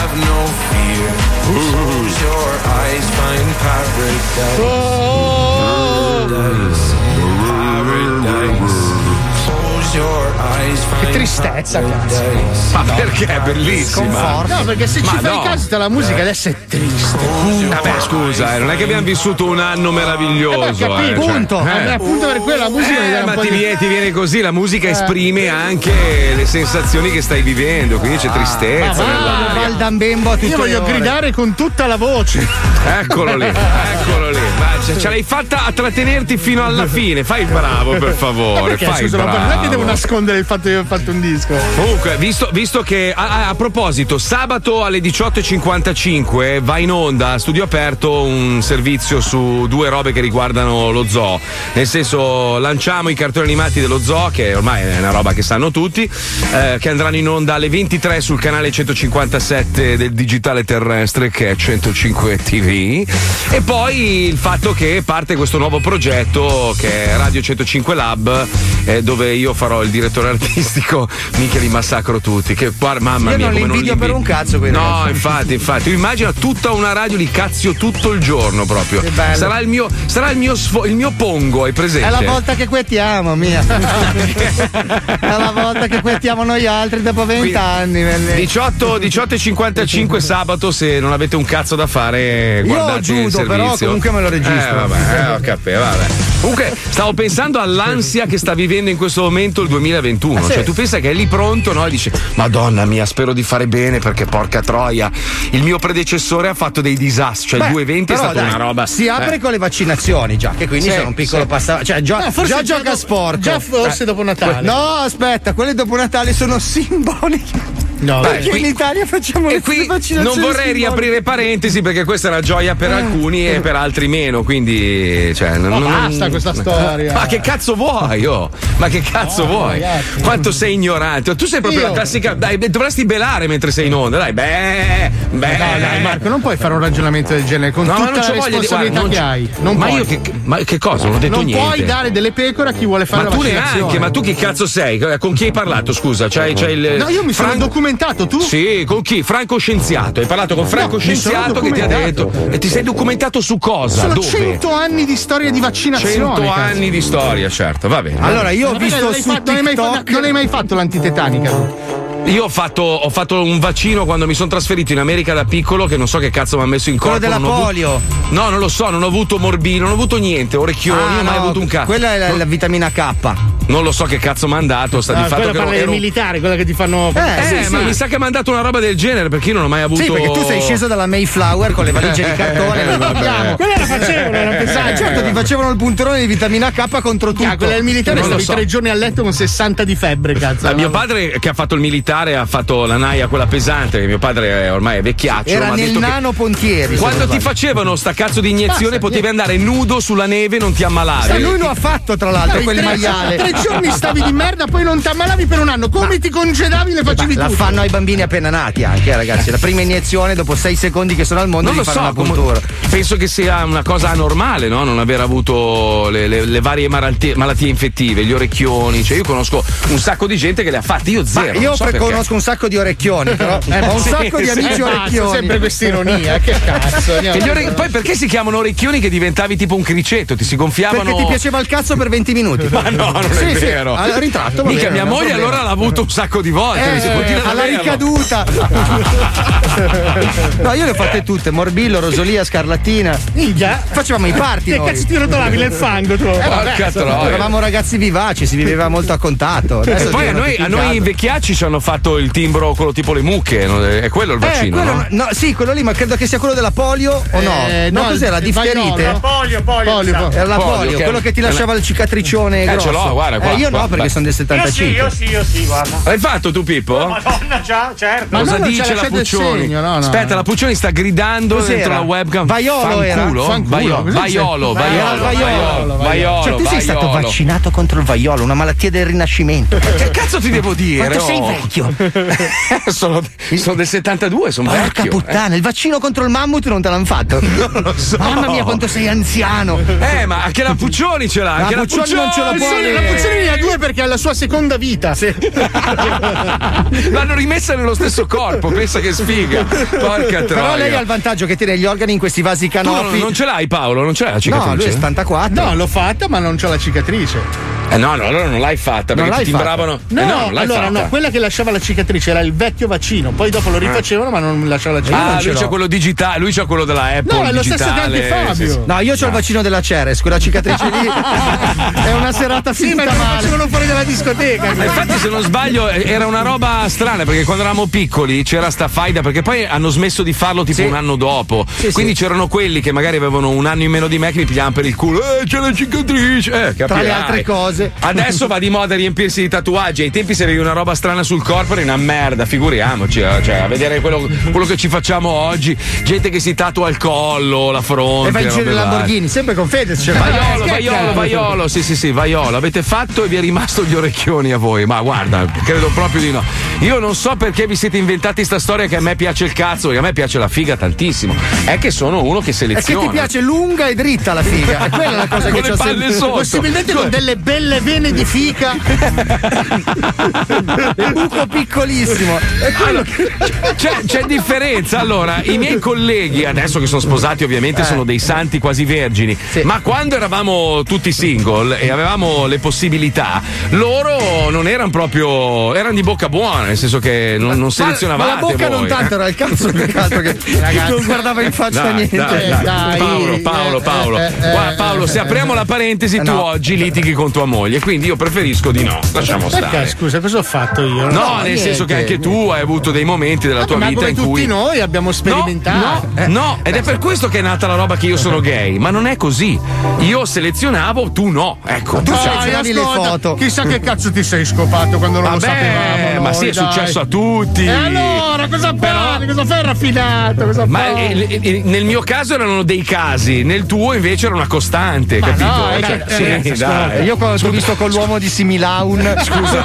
Have no fear. Close your eyes, find paradise. Oh. Paradise. Paradise. Che tristezza, cazzo. Ma perché? È bellissima. No, perché se ci Ma fai no. caso tutta la musica adesso è triste. Vabbè, scusa, eh, non è che abbiamo vissuto un anno meraviglioso. Eh beh, capito, eh, cioè, punto. eh. Eh, appunto per quello la musica Eh, ma ti di- viene, ti viene così, la musica Eh. esprime anche le sensazioni che stai vivendo, quindi c'è tristezza ma va. Valdambembo a tutte Io voglio ore. gridare con tutta la voce. Eccolo lì, eccolo lì. Ma ce, ce l'hai fatta a trattenerti fino alla fine. Fai il bravo, per Ma favore. perché fai scusa, il ma bravo. non devo nascondere il fatto che ho fatto un disco. Comunque, visto, visto che a- a proposito, sabato alle 18.55 va in onda a studio aperto un servizio su due robe che riguardano lo zoo. Nel senso, lanciamo i cartoni animati dello zoo, che ormai è una roba che sanno tutti, eh, che andranno in onda alle 23 sul canale 157 del digitale terrestre, che è 105 TV. E poi il fatto che parte questo nuovo progetto che è Radio 105 Lab, eh, dove io farò il direttore artistico, mica li massacro tutti. Che guarda, mamma Io mia, non li invidio per un cazzo quei No, ragazzi. infatti, infatti. Tu immagina tutta una radio li cazzio tutto il giorno proprio. Sarà il mio, sarà il mio, sfo- il mio pongo, hai presente? È la volta che quettiamo, mia. è la volta che quettiamo noi altri dopo vent'anni. 18, 18 e 55 sabato se non avete un cazzo da fare Io guardate il giudo, servizio però comunque me lo registro. eh, vabbè, eh, ho capito, vabbè. Comunque stavo pensando all'ansia che sta vivendo in questo momento il 2021 Ah, sì. cioè tu pensa che è lì pronto no? e dice madonna mia spero di fare bene perché porca troia il mio predecessore ha fatto dei disastri cioè il Beh, 2020 è stata dai, una roba Si apre eh. con le vaccinazioni già, che quindi Sì, sono un piccolo sì. passaggio. Cioè, già, No, forse già gioca dopo- sport. già forse dopo Natale. No, aspetta, quelle dopo Natale sono simboliche. No, perché qui- in Italia facciamo e le qui vaccinazioni non vorrei simboliche. riaprire parentesi perché questa è una gioia Eh. per alcuni e per altri meno quindi cioè, non, Ma non- basta questa storia. ma che cazzo vuoi oh? ma che cazzo No, vuoi ragazzi. quanto sei ignorante tu sei proprio Io- la classica dai dovresti belare mentre sei in onda dai beh beh No, dai, Marco, non puoi fare un ragionamento del genere con No, ma tutta non la voglia di- responsabilità guarda, che non hai. Non ma puoi. io che, ma che cosa non ho detto non niente puoi dare delle pecore a chi vuole fare ma la tu neanche, ma tu chi cazzo sei? Con chi hai parlato? Scusa, c'hai, c'hai il. No, io mi sono Franco- documentato, tu? Sì, con chi? Franco Scienziato. Hai parlato con Franco No, Scienziato che ti ha documentato. detto. E ti sei documentato su cosa? Sono Dove? 100 anni di storia di vaccinazione. 100 cazzo. anni di storia, certo, va bene. Allora, io ho visto non hai su fatto- non hai mai TikTok. fatto- non hai mai fatto l'antitetanica? Io ho fatto, ho fatto un vaccino quando mi sono trasferito in America da piccolo, che non so che cazzo mi ha messo in Quello corpo. della non ho avuto- polio. No, non lo so, non ho avuto morbino, non ho avuto niente, orecchioni, Ah, non ho mai no, avuto un cazzo. Quella è la, non, la vitamina K. non lo so che cazzo mi ha dato, sta di Ah, fatto quella che parla ero, dei ero- militari, quella che ti fanno. Eh, Eh, sì, sì. ma mi sa che mi ha dato una roba del genere perché io non ho mai avuto. Sì, perché tu sei sceso dalla Mayflower con le valigie di cartone. Eh, vabbè. sappiamo. Quella la facevano, non pensare. Ah, certo, ti facevano il punterone di vitamina K contro tutto. Ah, quella del militare stavi so. tre giorni a letto con 60 di febbre, cazzo. Ma mio padre che ha fatto il militare ha fatto la naia quella pesante, che mio padre è ormai è vecchiaccio. Era ma nel detto che nano Pontieri. Quando ti facevano sta cazzo di iniezione Basta, potevi niente. andare nudo sulla neve e non ti ammalavi. E lui lo ha fatto, tra l'altro, Stavi quel tre, maiale. tre giorni stavi di merda, poi non ti ammalavi per un anno. Come ti congedavi le facevi La tu? fanno ai bambini appena nati anche, eh, ragazzi. La prima iniezione, dopo sei secondi che sono al mondo, Non lo so, puntura. penso che sia una cosa anormale, no? Non aver avuto le, le- le varie malattie, malattie infettive, gli orecchioni. Cioè, io conosco un sacco di gente che le ha fatte, io Ma zero. io non so. Conosco un sacco di orecchioni, però ho un sì, sacco di amici Eh, orecchioni. sempre questa ironia, che cazzo. Ore- Poi perché si chiamano orecchioni che diventavi tipo un criceto? Ti si gonfiavano. Perché ti piaceva il cazzo per 20 minuti. Ma no, non Sì, è sì, vero. al ritratto, Mica bene, mia un moglie problema. allora l'ha avuto un sacco di volte. Eh, alla averlo. ricaduta. no, io le ho fatte tutte: Morbillo, Rosolia, Scarlattina. Minchia. Facevamo i party. Che noi. cazzo ti rotolavi nel fango tu? Eh, vabbè, troia. eravamo ragazzi vivaci, si viveva molto a contatto. E Adesso poi a noi, a noi invecchiacci ci hanno fatto il timbro, quello tipo le mucche, no? è quello il Eh, vaccino. quello, no? no, sì, quello lì, ma credo che sia quello della polio o no? Eh, no, no, cos'era? il Difterite? vaiolo. Polio, polio. Polio, sa. polio. Era la Polio, polio, quello che ti lasciava il cicatricione Eh, grosso. ce l'ho, guarda, qua. Eh, io no, qua, perché vai. sono del Io sì, 75. io sì, io sì, guarda. L'hai fatto tu, Pippo? Madonna, già, certo. Cosa dice la Puccioni? Aspetta, la Puccioni sta gridando Cos'era? dentro la webcam. Vaiolo era? Vaiolo, vaiolo, Vaiolo, vaiolo, Cioè, tu sei stato vaccinato contro il vaiolo, una malattia del rinascimento. Che cazzo ti devo dire? Quanto sei oh? Vecchio? sono, sono del 72, sono Porca vecchio. puttana, il vaccino contro il mammut non te l'hanno fatto. Non lo so. Mamma mia, quanto sei anziano. Eh, ma anche la Puccioni ce l'ha. La Anche la Puccioni non ce la può Puccioni- La Puccioni ne ha due perché ha la sua seconda vita. L'hanno rimessa nello stesso corpo, pensa che sfiga. Porca troia. Però lei ha il vantaggio che tiene gli organi in questi vasi Tu canopi. non, non ce l'hai Paolo, non ce l'hai la cicatrice? No, lui è 74. No, l'ho fatta, ma non c'ho la cicatrice. Eh no, no, allora non l'hai fatta Non perché ti l'hai timbravano. No, Eh no, non l'hai allora fatta. no, quella che lasciava la cicatrice era il vecchio vaccino, poi dopo lo rifacevano, ma non lasciava la cicatrice. Ah, lui c'ha quello digitale, lui c'ha quello della Apple. No, è lo stesso che anche Fabio. sì, sì. No, io ho il vaccino della Ceres, quella cicatrice lì è una serata Sì, finta perché lo male. facevano fuori dalla discoteca. Ma infatti, se non sbaglio, eh, era una roba strana perché quando eravamo piccoli c'era sta faida, perché poi hanno smesso di farlo tipo Sì. un anno dopo. Sì, Quindi sì. c'erano quelli che magari avevano un anno in meno di me che mi pigliavano per il culo. Eh, c'è la cicatrice. Eh, Tra le altre cose. Adesso va di moda riempirsi di tatuaggi. Ai tempi se avevi una roba strana sul corpo era una merda, figuriamoci. eh, Cioè, a vedere quello, quello che ci facciamo oggi. Gente che si tatua il collo, la fronte. E va in giro. Lamborghini, sempre con Fedez. Cioè, Vaiolo, vaiolo, vaiolo, sì, sì, sì, vaiolo. Avete fatto e vi è rimasto gli orecchioni a voi. Ma guarda, credo proprio di no. Io non so perché vi siete inventati sta storia che a me piace il cazzo, perché a me piace la figa tantissimo. È che sono uno che È che seleziona. ti piace lunga e dritta la figa. È quella la cosa Con che palle sempre. sotto. Possibilmente con delle belle vene di fica. Buco piccolissimo. È quello che. C'è, c'è differenza. Allora, i miei colleghi, adesso che sono sposati, ovviamente Eh. sono dei santi quasi vergini. Ma quando eravamo tutti single e avevamo le possibilità, loro non erano proprio. erano di bocca buona, nel senso che non, non Ma, selezionavate. ma la bocca voi. non tanto, era il cazzo più che altro che non guardava in faccia Dai, niente. dai, dai. dai. Paolo, Paolo, Paolo. Eh, eh, Guarda, eh, Paolo, se eh, apriamo eh, la parentesi, eh, tu no. oggi litighi con tua moglie. Quindi io preferisco di no. Lasciamo Perché, stare. scusa, cosa ho fatto io? No, nel niente. senso che anche tu hai avuto dei momenti della tua ma vita in tutti cui. noi abbiamo sperimentato. No, no, ed è per questo che è nata la roba che io sono gay, ma non è così. Io selezionavo, tu no. Ecco. Tu Dai, selezionavi le foto. Chissà che cazzo ti sei scopato quando non lo Vabbè, sapevamo. ma noi, sì, è dai. successo a tutti. E allora, cosa fai? Cosa fai raffinato? Cosa Ma fai? eh, eh, nel mio caso erano dei casi, nel tuo invece era una costante, Ma capito? no, eh, Cioè, eh, sì, eh, dai. Io quando ho visto con l'uomo di Similaun. Scusa.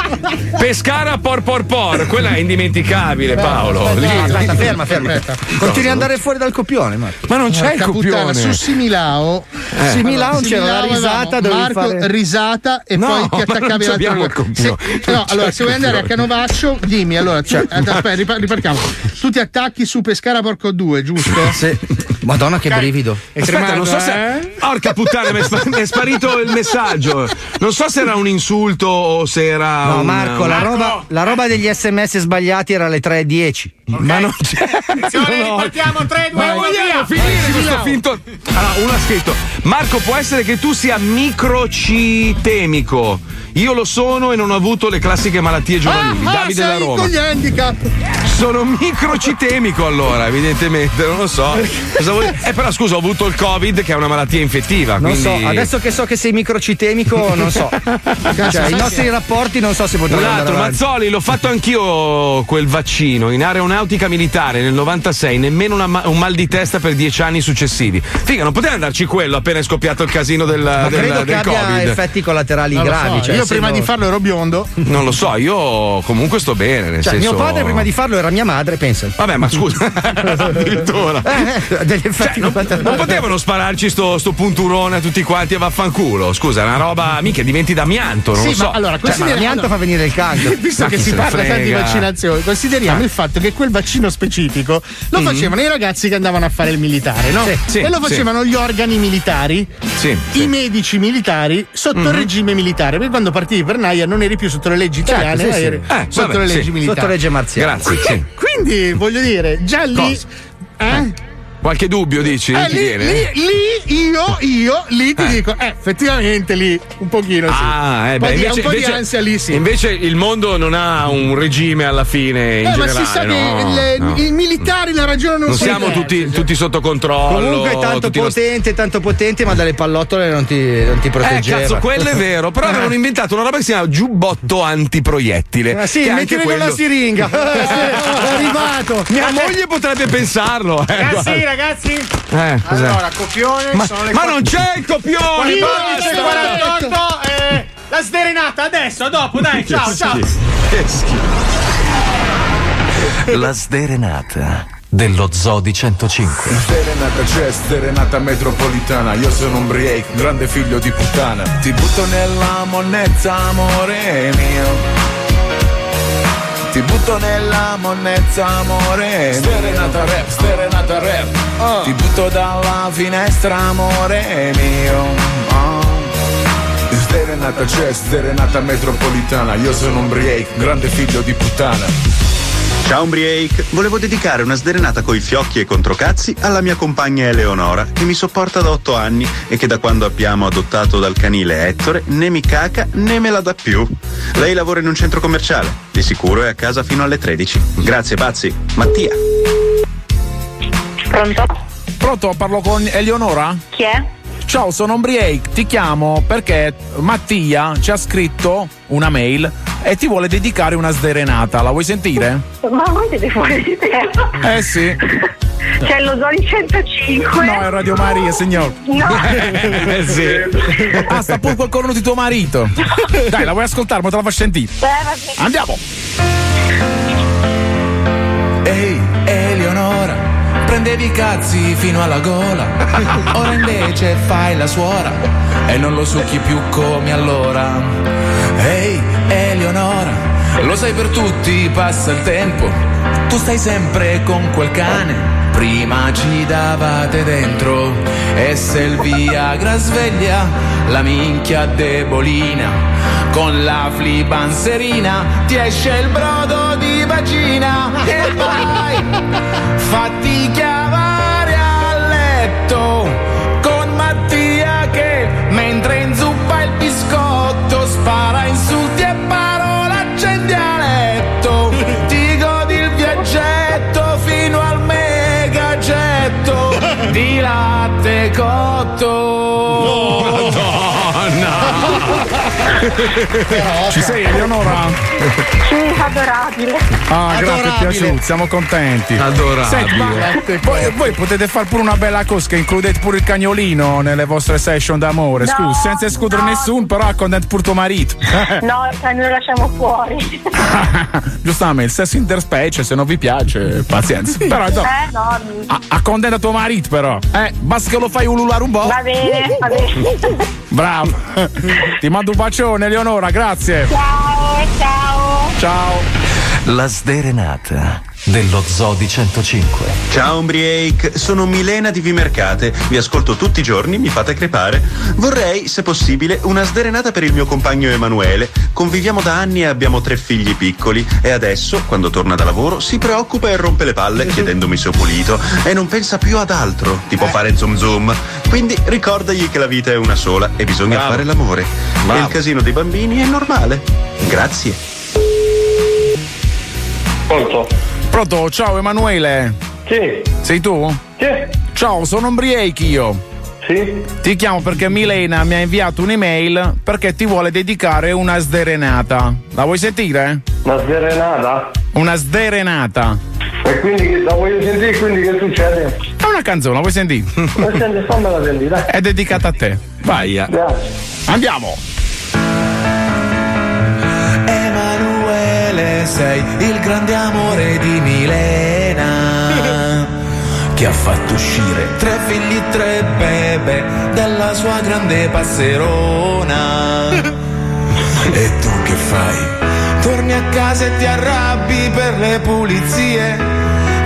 Pescara por por por, quella è indimenticabile, Paolo. Lì- Aspetta, ferma, ferma. Continui ad andare fuori dal copione, Marco. Ma non c'è il Porca puttana, copione. su Similao c'era la Similao risata, avevamo dovevi Marco fare. risata e No, poi ti attaccavi il cosa. Se- copione. no, c'è allora se vuoi andare a copione. Canovaccio dimmi allora cioè, aspetta ripa- ripartiamo tu ti attacchi su Pescara Porco 2 giusto? Sì. Madonna che brivido. È Aspetta, non so tremato, se. eh? Porca puttana, mi è, sparito il messaggio. Non so se era un insulto o se era. No, un- Marco, la Marco! Roba, la roba degli sms sbagliati era alle 3.10. Ma non c'è. Attenzione, no. ripartiamo, 3, 2, Ma 1, vogliamo via! finire questo finto. Allora, uno ha scritto: Marco, può essere che tu sia microcitemico. Io lo sono e non ho avuto le classiche malattie giovanili. Ah, Davide da Roma. con gli handicap Sono microcitemico allora, evidentemente, non lo so. Cosa vuoi- Eh, però scusa, ho avuto il Covid che è una malattia infettiva. Non quindi... so, adesso che so che sei microcitemico, non so. cioè, i nostri rapporti non so se Un potranno andare altro, avanti. Mazzoli, l'ho fatto anch'io quel vaccino in aeronautica militare nel 96, nemmeno una un mal di testa per dieci anni successivi. Figa, non poteva andarci quello appena è scoppiato il casino del, Ma del, credo che del abbia Covid. effetti collaterali Non gravi. so, cioè, io prima no- di farlo ero biondo Non lo so, io comunque sto bene. Nel Cioè, senso... mio padre prima di farlo era mia madre, pensa. Vabbè, ma scusa, addirittura. Eh, eh, degli effetti Non collaterali. potevano spararci sto, sto punturone a tutti quanti e vaffanculo. Scusa, è una roba, mica diventi d'amianto, non Sì, lo so. ma allora, Cioè, ma l'amianto fa venire il cancro. Visto che si parla tanto di frega? vaccinazioni, consideriamo il fatto che quel vaccino specifico lo facevano i ragazzi che andavano a fare il militare, no? Sì, sì, e lo facevano gli organi militari, Sì, i medici militari sotto il regime militare. Perché quando partivi per Naia non eri più sotto le leggi italiane, sì, ma sì. eri Eh, sotto vabbè, le sì. leggi militari. Sotto legge marziale. Grazie, sì. Quindi voglio dire, già lì. Cosa? Eh? Qualche dubbio dici? Eh, lì, lì, lì, io, io, lì ti Eh. dico, eh, effettivamente lì, un pochino sì. Ah, eh, un po' beh, di, invece, un po' di invece- ansia lì sì. Invece il mondo non ha un regime alla fine in eh, ma generale. si sa no, che le- no. i militari la ragionano Non siamo diversi, tutti, tutti sotto controllo. Comunque è tanto tutti lo- potente, tanto potente, ma dalle pallottole non ti, non ti Eh, proteggeva. cazzo, quello è vero. Però avevano inventato una roba che si chiama giubbotto antiproiettile. Ah, sì, mettili quello- nella siringa. Eh, è arrivato. Mia moglie potrebbe pensarlo. Eh, guarda. Ragazzi. Eh, cos'è? Allora, copione. Ma- sono le ma quattro- non c'è il copione, dico 48. eh, la sdrenata adesso, dopo, dai, ciao, ciao. La sderenata dello Zodi 105. Serenata c'è, serenata metropolitana Io sono un break, grande figlio di puttana Ti butto nella monnezza, amore mio ti butto nella monnezza, amore. Serenata rap, serenata rap. Ti butto dalla finestra, amore mio. Oh. Serenata c'è, serenata metropolitana. Io sono un break, grande figlio di puttana Ciao Umbriake, volevo dedicare una sdrenata coi fiocchi e controcazzi alla mia compagna Eleonora, che mi sopporta da otto anni e che da quando abbiamo adottato dal canile Ettore né mi caca né me la dà più. Lei lavora in un centro commerciale, di sicuro è a casa fino alle 13. Grazie pazzi. Mattia. Pronto? Pronto, parlo con Eleonora? Chi è? Ciao, sono Ombriake, ti chiamo perché Mattia ci ha scritto una mail e ti vuole dedicare una sderenata. La vuoi sentire? Ma voi siete fuori di te? Eh sì. C'è lo Zoli 105. No, è Radio Maria, signor. No. eh sì. Ah, sta pure quel corno di tuo marito. Dai, la vuoi ascoltare? Ma te la faccio sentire. Vabbè. Andiamo. Prendevi cazzi fino alla gola. Ora invece fai la suora e non lo succhi più come allora. Ehi, Eleonora, lo sai per tutti, passa il tempo. Tu stai sempre con quel cane. Prima ci davate dentro e se il Viagra sveglia la minchia debolina. Con la flibanserina ti esce il brodo di vagina e poi fatti chiamare a letto con Mattia che mentre inzuppa il biscotto spara insulti e parolacce in dialetto ti godi il viaggetto fino al megagetto di latte cotto. Ci sei, Eleonora? Sì, adorabile. Ah, grazie, Adorabile. piaciuto, siamo contenti. Adorabile. Senti, ma voi, voi potete fare pure una bella cosa che includete pure il cagnolino nelle vostre session d'amore. No, Scusa, senza escludere nessuno, però accontenti pure tuo marito. No, cioè, noi lo lasciamo fuori. Giustamente, il sesso interspecie, se non vi piace, pazienza. Però insomma, Eh, no. a- accontenta tuo marito, però. Eh, basta che lo fai ululare un po'. Va bene, va bene. Bravo. Ti mando un bacione, Eleonora, grazie. Ciao, ciao. Ciao. La sderenata dello Zodi 105. Ciao Umbriake, sono Milena di Vimercate, vi ascolto tutti i giorni, mi fate crepare. Vorrei, se possibile, una sderenata per il mio compagno Emanuele. Conviviamo da anni e abbiamo tre figli piccoli e adesso, quando torna da lavoro, si preoccupa e rompe le palle chiedendomi se ho pulito e non pensa più ad altro, tipo fare zoom zoom. Quindi ricordagli che la vita è una sola e bisogna Bravo. fare l'amore. Bravo. E il casino dei bambini è normale. Grazie. Pronto? Pronto, ciao Emanuele. Sì. Sei tu? Sì. Ciao, sono Umbriake io. Sì. Ti chiamo perché Milena mi ha inviato un'email perché ti vuole dedicare una sderenata. La vuoi sentire? Una sderenata? Una sderenata. E quindi la voglio sentire, quindi che succede? È una canzone, la vuoi sentire? Ma senti, fammela sentire. È dedicata a te. Vai. Grazie. Andiamo. Emanuele sei il grande amore di Milena che ha fatto uscire tre figli, tre bebe dalla sua grande passerona. E tu che fai? Torni a casa e ti arrabbi per le pulizie,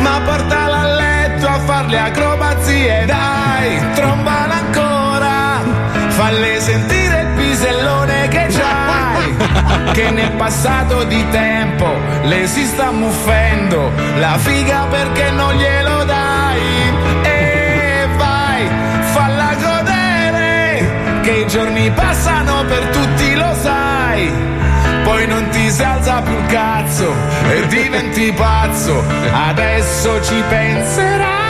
ma portala a letto a far le acrobazie. Dai, trombala ancora, falle sentire il pisellone che nel passato di tempo le si sta muffendo. La figa perché non glielo dai. E vai falla godere che i giorni passano per tutti lo sai. Poi non ti si alza più il cazzo e diventi pazzo. Adesso ci penserai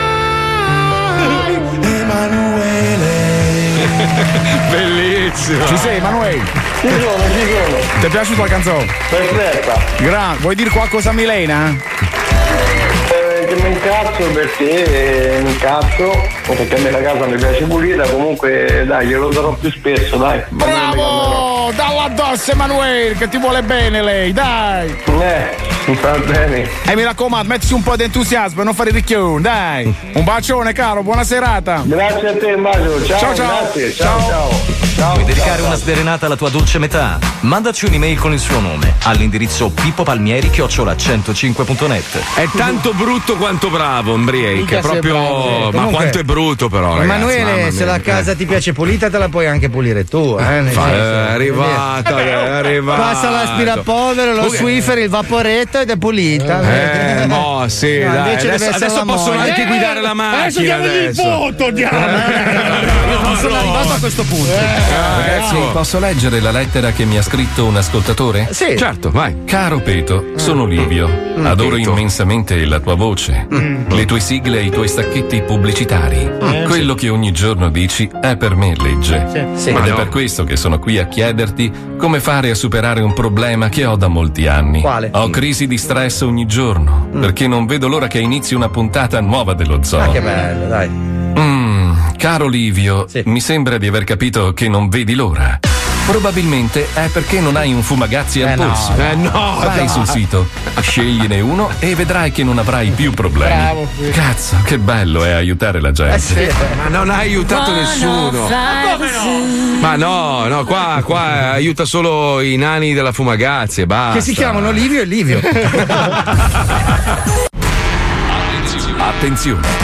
Bellissimo. Ci sei, Emanuele? Ci sono, ci sono. Ti è piaciuta la canzone? Perfetta. Gra- vuoi dire qualcosa a Milena? Eh, che mi incazzo perché eh, mi incazzo, perché a me la casa mi piace pulita, comunque dai, glielo darò più spesso, dai. Bravo! Dalla addosso Emanuele, che ti vuole bene lei, dai! Eh, va bene. E mi raccomando, mettiti un po' di entusiasmo e non fare ricchione, dai! Un bacione, caro, buona serata! Grazie a te, bacio. Ciao, ciao, ciao. grazie. Ciao, ciao. Ciao. Vuoi dedicare ciao, una sderenata alla tua dolce metà? Mandaci un'email con il suo nome all'indirizzo pippopalmieri 105.net. È tanto brutto quanto bravo, È proprio. bravo. Ma Comunque- quanto è brutto, però. ragazzi, Emanuele, se la casa ti piace pulita, te la puoi anche pulire tu. Eh, Fa- è arrivato, è arrivato. Passa l'aspirapolvere, lo Swiffer, il vaporetto ed è pulita. Eh, mo, sì, No, dai. Adesso, adesso possono moglie. anche guidare la macchina. Adesso diamogli il voto, diamo. non sono arrivato a questo punto. Ragazzi, posso leggere la lettera che mi ha scritto un ascoltatore? Sì. Certo, vai. Caro Peto, sono Livio. Adoro Peto. immensamente la tua voce, le tue sigle e i tuoi stacchetti pubblicitari. Quello che ogni giorno dici è per me legge. Sì. Ed Ma è no. per questo che sono qui a chiederti come fare a superare un problema che ho da molti anni. Quale? Ho crisi di stress ogni giorno, perché non vedo l'ora che inizi una puntata nuova dello zoo. Ah, che bello, dai. Caro Livio, Sì. mi sembra di aver capito che non vedi l'ora. Probabilmente è perché non hai un fumagazzi al Eh, no, polso. Eh no, Vai dai. sul sito, scegliene uno e vedrai che non avrai più problemi. Bravo, sì. Cazzo, che bello è aiutare la gente. Eh sì. Ma non ha aiutato nessuno. Ma no, no, qua, qua aiuta solo i nani della Fumagazzi e basta. Che si chiamano Livio e Livio. Attenzione!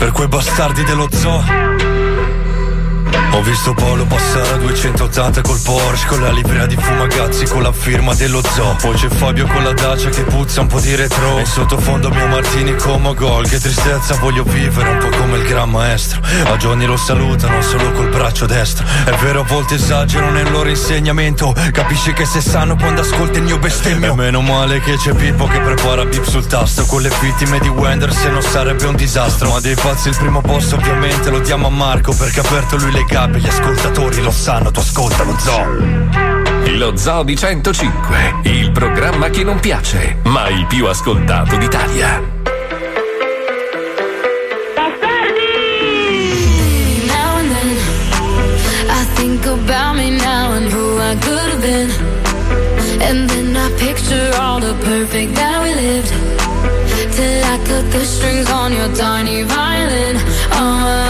Per quei bastardi dello zoo. Ho visto Paolo passare a 280 col Porsche Con la livrea di Fumagazzi con la firma dello zoo. Poi c'è Fabio con la Dacia che puzza un po' di retro. E sottofondo mio Martini come gol. Che tristezza voglio vivere un po' come il gran maestro. A Johnny lo salutano solo col braccio destro. È vero a volte esagerano nel loro insegnamento. Capisci che se sanno quando ascolti il mio bestemmio. E meno male che c'è Pippo che prepara bip sul tasto. Con le vittime di Wender se no sarebbe un disastro. Ma dei pazzi il primo posto ovviamente lo diamo a Marco Perché ha aperto lui le gabbie, gli ascoltatori lo sanno, tu ascolta lo zoo Lo Zoo di 105, il programma che non piace, ma il più ascoltato d'Italia. Now and then, I think about me now and who I could have been. And then I picture all the perfect that we lived. Till I cut the strings on your tiny violin. Ah.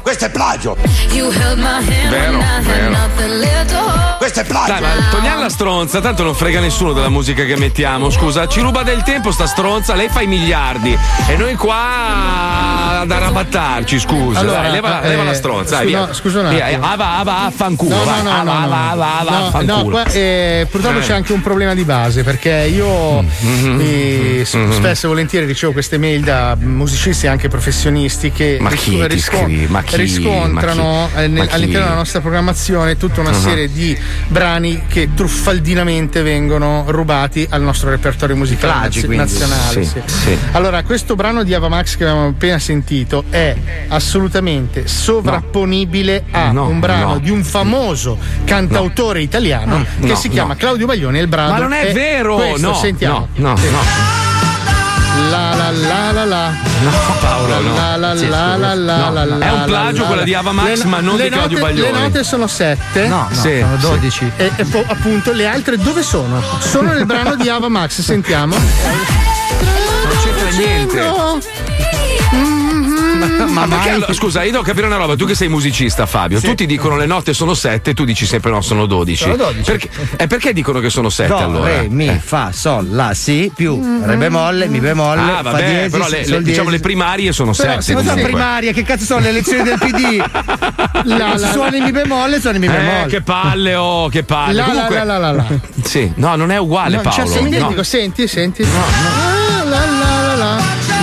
Questo è plagio! Vero, vero. Questo è plagio! Dai, ma togliamo la stronza, tanto non frega nessuno della musica che mettiamo. Scusa, ci ruba del tempo sta stronza, lei fa i miliardi. E noi qua ad arrabattarci, scusa. Allora, dai, leva, eh, leva la stronza, dai, scusa, via. Scusa un attimo. Via, ava, ava, affanculo. No, no, no, ava, no, ava, ava, no. Eh, no, qua, eh, purtroppo eh. c'è anche un problema di base, perché io mm-hmm. eh, mm-hmm. Mm-hmm. spesso e volentieri ricevo queste mail da musicisti e anche professionisti che che risco- riscon- ma chi, riscontrano ma chi, eh, nel, all'interno della nostra programmazione tutta una uh-huh. serie di brani che truffaldinamente vengono rubati al nostro repertorio musicale Plagi, nazionale. Sì, sì. Allora, questo brano di Avamax che abbiamo appena sentito è assolutamente sovrapponibile no. a no, un brano no. di un famoso cantautore italiano che si chiama Claudio Baglioni il brano Ma non è, è vero! Questo, no, sentiamo. no, no. La la la la la. No, Paolo, no. La la la la la la la. È un plagio quella di Ava Max, ma non di Claudio Baglioni. Le note sono 7. No, sono 12. E appunto le altre dove sono? Sono nel brano di Ava Max, sentiamo. Non c'entra niente. Mm ma, ma perché, allora, scusa, io devo capire una roba. Tu che sei musicista, Fabio, sì. tutti dicono le note sono 7 tu dici sempre no, sono 12. Sono 12. Perché, eh, perché dicono che sono 7 allora? Re, mi, eh. fa, sol, la, si, più, mm-hmm. re bemolle, mi bemolle. Ah, vabbè, fa diesis, però le, le, diciamo le primarie sono 7. Ma non sono primarie, che cazzo sono le lezioni del PD? la, la, suoni mi bemolle, suoni mi bemolle. Eh, che palle, oh, che palle. La, Comunque, la, la, la, la, Sì, no, non è uguale, no, cioè, Paolo. Cioè, senti, no. dico, senti, senti. No, no. Ah, la, la.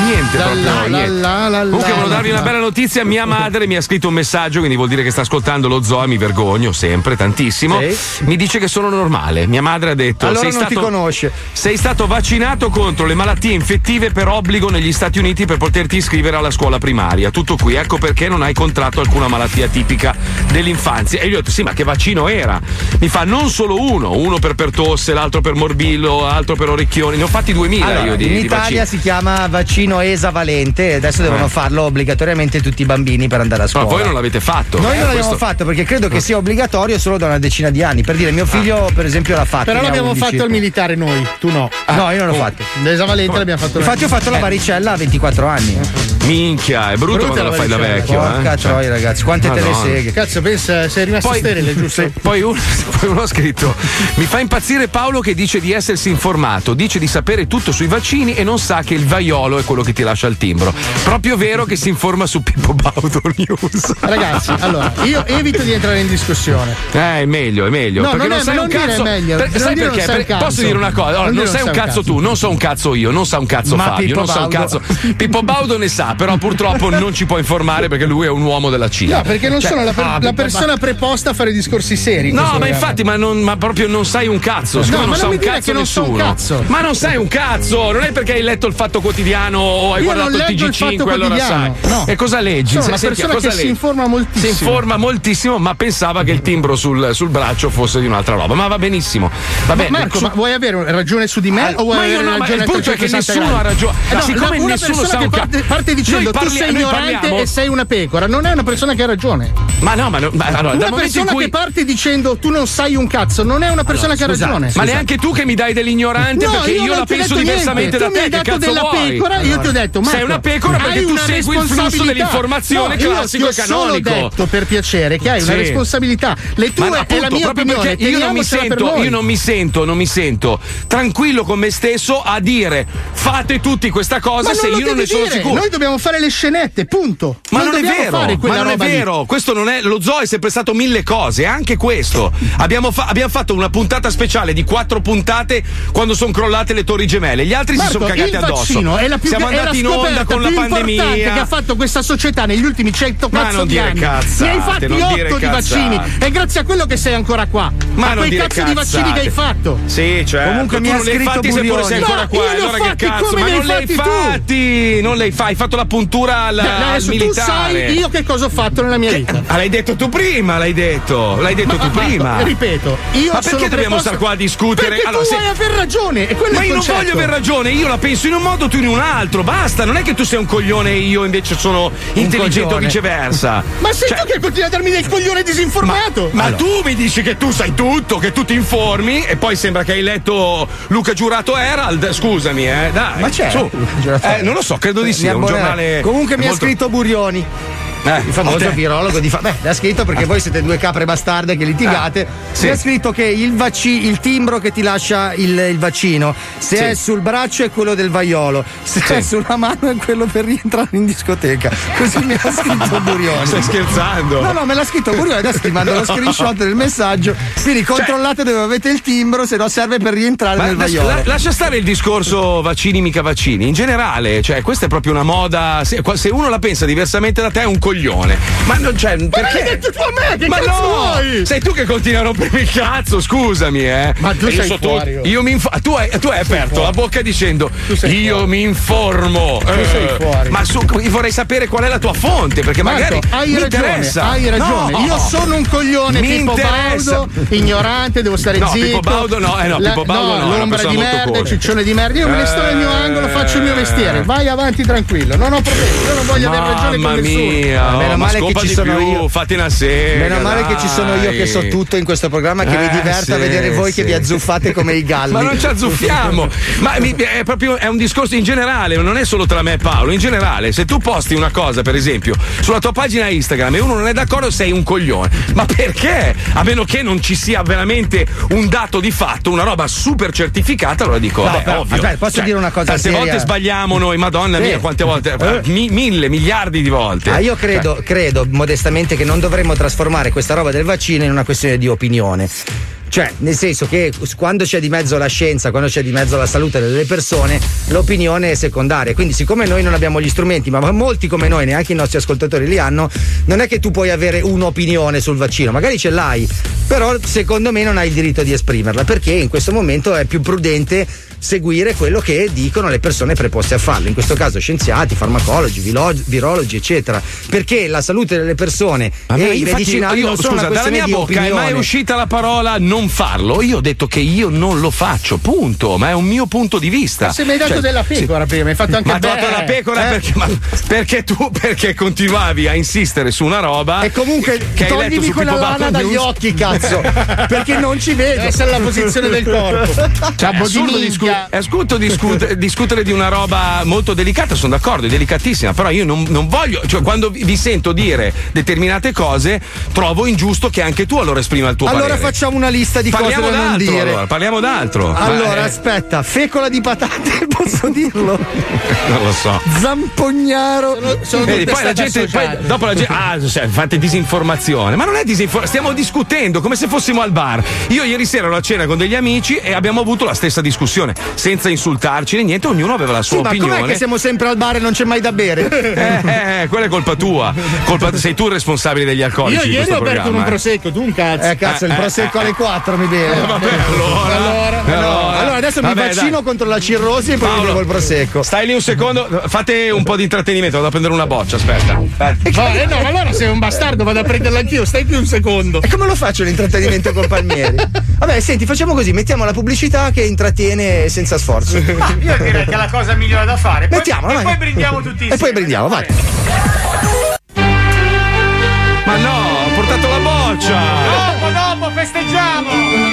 Niente la proprio. La, niente. La, Comunque volevo darvi una bella notizia. Mia madre mi ha scritto un messaggio, quindi vuol dire che sta ascoltando lo zoo e mi vergogno sempre tantissimo. Sì. Mi dice che sono normale. Mia madre ha detto: allora sei non stato, ti conosce. Sei stato vaccinato contro le malattie infettive per obbligo negli Stati Uniti per poterti iscrivere alla scuola primaria. Tutto qui, ecco perché non hai contratto alcuna malattia tipica dell'infanzia. E io gli ho detto: sì, ma che vaccino era? Mi fa non solo uno, uno per pertosse, l'altro per morbillo, l'altro per orecchioni. Ne ho fatti 2000 allora, io di In di Italia vaccino. si chiama vaccino vaccino esavalente e adesso devono eh. farlo obbligatoriamente tutti i bambini per andare a scuola. Ma voi non l'avete fatto? Noi eh, non l'abbiamo questo... fatto perché credo che sia obbligatorio solo da una decina di anni. Per dire, mio ah. figlio, ah. per esempio, l'ha fatto. Però l'abbiamo 11. fatto il militare noi, tu no. Ah. No, io non l'ho oh. fatto. Esavalente oh. l'abbiamo fatto Infatti, ho fatto eh. la varicella a 24 anni. Minchia, è brutto Brutta quando la, la fai da vecchio. Eh. Porca eh. troia, ragazzi, quante ah, te ne seghe. Cazzo, pensa, sei rimasto poi, sterile, giusto? Se, poi, uno, poi uno ha scritto: Mi fa impazzire Paolo che dice di essersi informato, dice di sapere tutto sui vaccini e non sa che il vaiolo è quello che ti lascia il timbro. Proprio vero che si informa su Pippo Baudo News. Ragazzi, allora, io evito di entrare in discussione. Eh, è meglio, è meglio. No, perché non, è, non sei non un cazzo. Meglio, per, sai dire perché? Per, posso dire una cosa? Allora, non, non sei un cazzo, cazzo, tu, non so un cazzo io, non sa un cazzo Ma Fabio, non so un cazzo. Pippo Baudo ne sa, però purtroppo non ci può informare perché lui è un uomo della Cina. No, perché non cioè, sono la, per, ah, la persona preposta a fare discorsi seri. No, ma infatti, ma, non, ma, proprio non sai un cazzo. Scusa, no, non sa un cazzo nessuno. Ma non sai un cazzo, non è perché hai letto il fatto quotidiano o hai Io guardato TG5 allora sai. No. E cosa leggi? Sono una se, persona senti, che leggi? si informa moltissimo. Si informa moltissimo, ma pensava che il timbro sul, sul braccio fosse di un'altra roba. Ma va benissimo. Va bene. Ma Marco, ma vuoi avere ragione su di me ah, o vuoi avere no, ragione su Il punto è che nessuno gradi. ha ragione. No, siccome una nessuno sa un ca- parte, parte dicendo parli- tu sei ignorante e sei una pecora, non è una persona che ha ragione. Ma no, ma, no, ma allora, una persona cui... che parte dicendo tu non sai un cazzo, non è una persona allora, che scusa, ha ragione. Ma neanche tu che mi dai dell'ignorante perché io la penso diversamente da te, che cazzo vuoi? io ti ho detto, Marco, sei una pecora perché tu segui il flusso dell'informazione no, classico e canonico. Io ho detto per piacere che hai una responsabilità. Le tue Ma, appunto, la mia opinione, io non mi sento, io non mi sento, non mi sento tranquillo con me stesso a dire fate tutti questa cosa Ma se io non ne sono sicuro. Noi dobbiamo fare le scenette, punto. Ma non, non è vero, ma non è vero. Lì. Questo non è lo zoo è sempre stato mille cose, anche questo. Abbiamo, fa- abbiamo fatto una puntata speciale di quattro puntate quando sono crollate le torri gemelle. Gli altri Marco, si sono cagati addosso. È la più siamo andati in onda con la pandemia. che ha fatto questa società negli ultimi 100 ma cazzo di anni. Cazzate, ne hai fatti 8 di vaccini e grazie a quello che sei ancora qua. Ma a quei cazzo cazzate. di vaccini che hai fatto. Sì, cioè, comunque mi ha scritto fatti Burioni. sei ancora qua. Allora fatti, che cazzo, ma non l'hai fatti, non l'hai fai, hai fatto la puntura alla al militare. Tu sai io che cosa ho fatto nella mia vita. Ah, l'hai detto tu prima, l'hai detto. L'hai detto tu prima. Ripeto, io sono. Ma perché dobbiamo stare qua a discutere? Perché tu vuoi aver ragione, Ma io non voglio aver ragione, io la penso in un modo tu in un altro dentro, basta. Non è che tu sei un coglione e io invece sono intelligente o viceversa. Ma sei cioè... tu che continui a darmi del coglione disinformato? Ma, ma allora. tu mi dici che tu sai tutto, che tu ti informi e poi sembra che hai letto Luca Giurato Herald. Scusami, eh, dai. Ma c'è? Su. Eh, non lo so, credo di sì. È un giornale. Comunque mi molto... ha scritto Burioni. Eh, il famoso virologo di fa- Beh, l'ha scritto perché voi siete due capre bastarde che litigate. sì. Mi ha scritto che il, vacci- il timbro che ti lascia il, il vaccino, se Sì. è sul braccio è quello del vaiolo, se Sì. è sulla mano è quello per rientrare in discoteca. Così mi ha scritto Burioni. Stai scherzando? No, no, me l'ha scritto Burioni, adesso ti mando lo screenshot del messaggio. Quindi controllate dove avete il timbro, se no serve per rientrare nel vaiolo. la- lascia stare il discorso vaccini mica vaccini, in generale, cioè questa è proprio una moda, se, se uno la pensa diversamente da te è un coglione. Ma non c'è perché l'hai detto tu a me, che Ma cazzo no! vuoi? Sei tu che continui a rompermi il cazzo, scusami, eh. Ma tu E io sei sotto- fuori, oh. Io mi inf- tu, hai, tu hai aperto fuori. la bocca dicendo io fuori. mi informo. Tu sei fuori. Ma su, vorrei sapere qual è la tua fonte, perché Marco, magari hai mi ragione, interessa. hai ragione. No! Io sono un coglione Mi Pippo interessa. Baudo, ignorante, devo stare No, zitto. Pippo Baudo no, eh no, Pippo Baudo no, l'ombra di merda, il ciccione di merda. Io me ne sto nel mio Eh. angolo, faccio il mio mestiere. Vai avanti tranquillo, non ho problemi, io non voglio avere ragione con nessuno. mia, oh, Meno ma male che ci sono più, io. Fate una sega. Meno male che ci sono io che so dai. tutto in questo programma che Eh, mi diverta sì, a vedere voi che sì. vi azzuffate come i galli. Ma non ci azzuffiamo. Ma mi- è proprio è un discorso in generale, non è solo tra me e Paolo. In generale, se tu posti una cosa, per esempio, sulla tua pagina Instagram e uno non è d'accordo, sei un coglione. Ma perché? A meno che non ci sia veramente un dato di fatto, una roba super certificata, allora dico, No, vabbè, però, ovvio. aspetta, posso Cioè, dire una cosa Tante seria? volte sbagliamo noi, madonna Sì. mia, quante volte? Eh. Mi- mille, miliardi di volte. Ah, io credo, Cioè, credo modestamente che non dovremmo trasformare questa roba del vaccino in una questione di opinione. Cioè, nel senso che quando c'è di mezzo la scienza, quando c'è di mezzo la salute delle persone, l'opinione è secondaria. Quindi, siccome noi non abbiamo gli strumenti, ma molti come noi, neanche i nostri ascoltatori li hanno, non è che tu puoi avere un'opinione sul vaccino, magari ce l'hai, però secondo me non hai il diritto di esprimerla, perché in questo momento è più prudente seguire quello che dicono le persone preposte a farlo, in questo caso scienziati, farmacologi, vilo- virologi, eccetera. Perché la salute delle persone Ma e i medicinali io, non sono scusa, una dalla mia di bocca è opinione. mai uscita la parola non farlo? Io ho detto che io non lo faccio, punto. Ma è un mio punto di vista. Ma se mi hai dato Cioè, della pecora prima, hai fatto anche Ma dato la pecora eh. perché, ma- perché tu perché continuavi a insistere su una roba E comunque che hai letto toglimi su quella lana dagli News. occhi, cazzo. perché non ci vedo. Deve essere la posizione del corpo. Cioè, è, Ciabo di assurdo è assurdo discute- discutere di una roba molto delicata, sono d'accordo, è delicatissima, però io non, non voglio, cioè quando vi sento dire determinate cose, trovo ingiusto che anche tu allora esprima il tuo Allora parere. facciamo una lista di Parliamo cose da non d'altro, dire. allora, parliamo d'altro. Allora, Ma, eh, aspetta, fecola di patate, posso dirlo? non lo so. Zampognaro. Sono Vedi, tutte poi la gente, poi dopo la gente, ah, cioè, fate disinformazione. Ma non è disinformazione, stiamo discutendo come se fossimo al bar. Io ieri sera ero a cena con degli amici e abbiamo avuto la stessa discussione, senza insultarci né niente, ognuno aveva la sua Sì, ma opinione. com'è che siamo sempre al bar e non c'è mai da bere? Eh, eh, quella è colpa tua. Colpa- sei tu il responsabile degli alcolici Io ieri ho aperto un eh. prosecco, tu un cazzo. Eh, cazzo, il Eh, prosecco eh, alle 4 mi beve. Eh, vabbè, allora. Allora, allora. allora adesso mi Vabbè, vaccino dai. contro la cirrosi e poi mi Paolo, bevo il prosecco. Stai lì un secondo, fate un po' di intrattenimento, vado a prendere una boccia, aspetta. Aspetta. No, eh, no, ma allora sei un bastardo, vado a prenderla anch'io, stai qui un secondo. E come lo faccio l'intrattenimento con Palmieri? Vabbè, senti, facciamo così, mettiamo la pubblicità che intrattiene senza sforzo. Ma io direi che è la cosa migliore da fare. Poi, Mettiamola, e vai. poi brindiamo tutti insieme. E poi brindiamo, vai. Ma no, ho portato la boccia! Dopo, dopo, festeggiamo!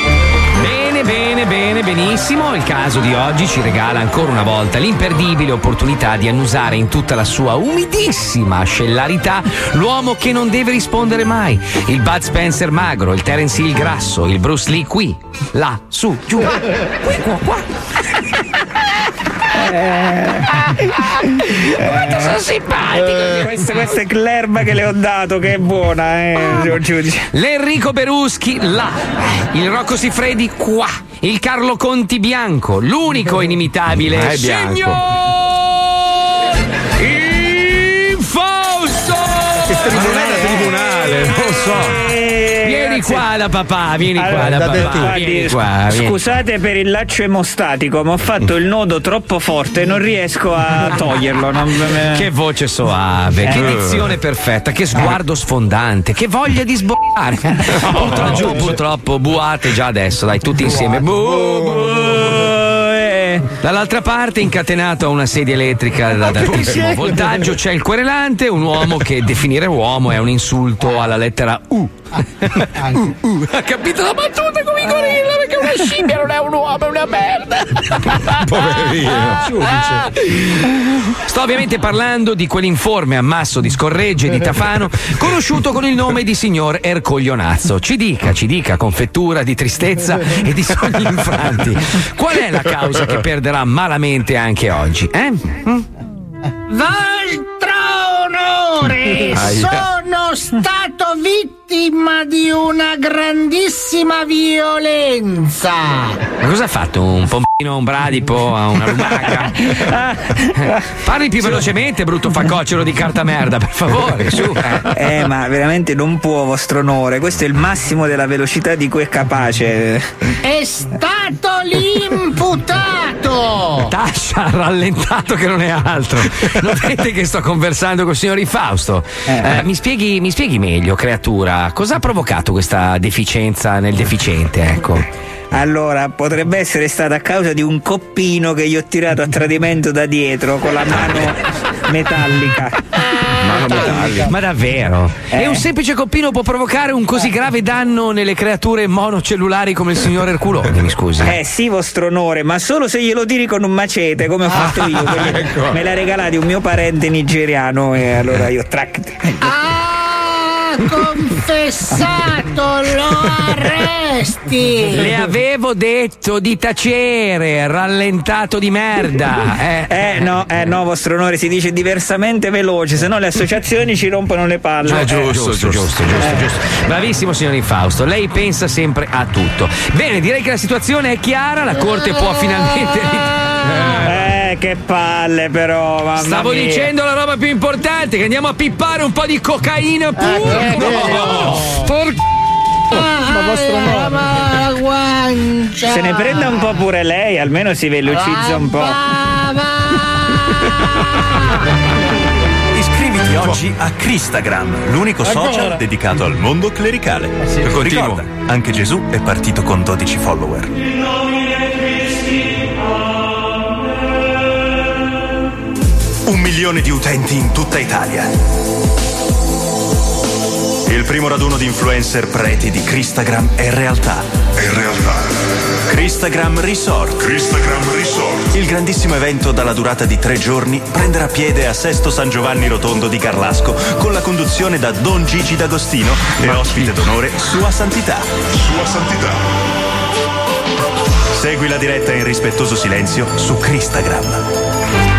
Bene, bene, benissimo. Il caso di oggi ci regala ancora una volta l'imperdibile opportunità di annusare in tutta la sua umidissima scellarità l'uomo che non deve rispondere mai. Il Bud Spencer magro, il Terence Hill grasso, il Bruce Lee qui, là, su, giù, qui, qua, qua. Quanto sono simpatico! Questa, questa è l'erba che le ho dato, che è buona, eh, giudice. L'Enrico Beruschi là, il Rocco Siffredi qua, il Carlo Conti bianco, l'unico inimitabile. Ah, è bianco. Signor Fausto! Ma non è da tribunale, non lo so. Vieni qua da papà, vieni qua Allora, da da papà. Guardi, Vieni qua, vieni. Scusate per il laccio emostatico, ma ho fatto il nodo troppo forte e non riesco a toglierlo. non- Che voce soave, che Eh. dizione perfetta, che sguardo sfondante, che voglia di sboccare. purtroppo, purtroppo, buate già adesso, dai, tutti insieme. Bu, bu, Dall'altra parte, incatenato a una sedia elettrica ad altissimo voltaggio, c'è il querelante, un uomo che definire uomo è un insulto alla lettera U. Uh, uh, ha capito la battuta come i gorilla perché una scimmia, non è un uomo, è una merda. Poverino. Sto ovviamente parlando di quell'informe ammasso di scorregge di Tafano, conosciuto con il nome di signor Ercoglionazzo. Ci dica, ci dica, con fettura di tristezza e di sogni infranti, qual è la causa che perderà malamente anche oggi? Eh? Mm? Vostro onore, sono stato vittima di una grandissima violenza. Ma cosa ha fatto? Un pompino, un bradipo, una lumaca? Parli più velocemente, brutto faccocero di carta merda, per favore, su. Eh, ma veramente non può, vostro onore. Questo è il massimo della velocità di cui è capace. È stato l'imputato. Tascia ha rallentato che non è altro. Non vedete che sto conversando col signor Fausto? Eh, mi, spieghi, mi spieghi meglio, creatura, cosa ha provocato questa deficienza nel deficiente, ecco? Allora, potrebbe essere stata a causa di un coppino che gli ho tirato a tradimento da dietro con la mano metallica. Ma davvero? Eh. E un semplice coppino può provocare un così grave danno nelle creature monocellulari come il signor Erculone, mi scusi. Eh sì, vostro onore, ma solo se glielo tiri con un macete, come ho fatto io. perché ecco. Me l'ha regalato un mio parente nigeriano e allora io track. Ha confessato, lo arresti. Le avevo detto di tacere, rallentato di merda. Eh, Eh no, eh no, vostro onore, si dice diversamente veloce, se no le associazioni ci rompono le palle. Ah, giusto, giusto, giusto, giusto, giusto. Bravissimo signor Infausto, lei pensa sempre a tutto. Bene, direi che la situazione è chiara, la corte può finalmente. Eh, che palle però, mamma Stavo mia. dicendo la roba più importante, che andiamo a pippare un po' di cocaina pure. Por- Ma vostro nome. la guancia. Se ne prenda un po' pure lei, almeno si velocizza un po'. Iscriviti oggi a Cristagram, l'unico Ancora? social dedicato al mondo clericale. Continuo. Ricorda, anche Gesù è partito con 12 follower. Un milione di utenti in tutta Italia. Il primo raduno di influencer preti di Cristagram è realtà. È realtà. Cristagram Resort. Cristagram Resort. Il grandissimo evento dalla durata di tre giorni prenderà piede a Sesto San Giovanni Rotondo di Carlasco con la conduzione da Don Gigi D'Agostino e ospite d'onore Sua Santità. Sua Santità. Segui la diretta in rispettoso silenzio su Cristagram.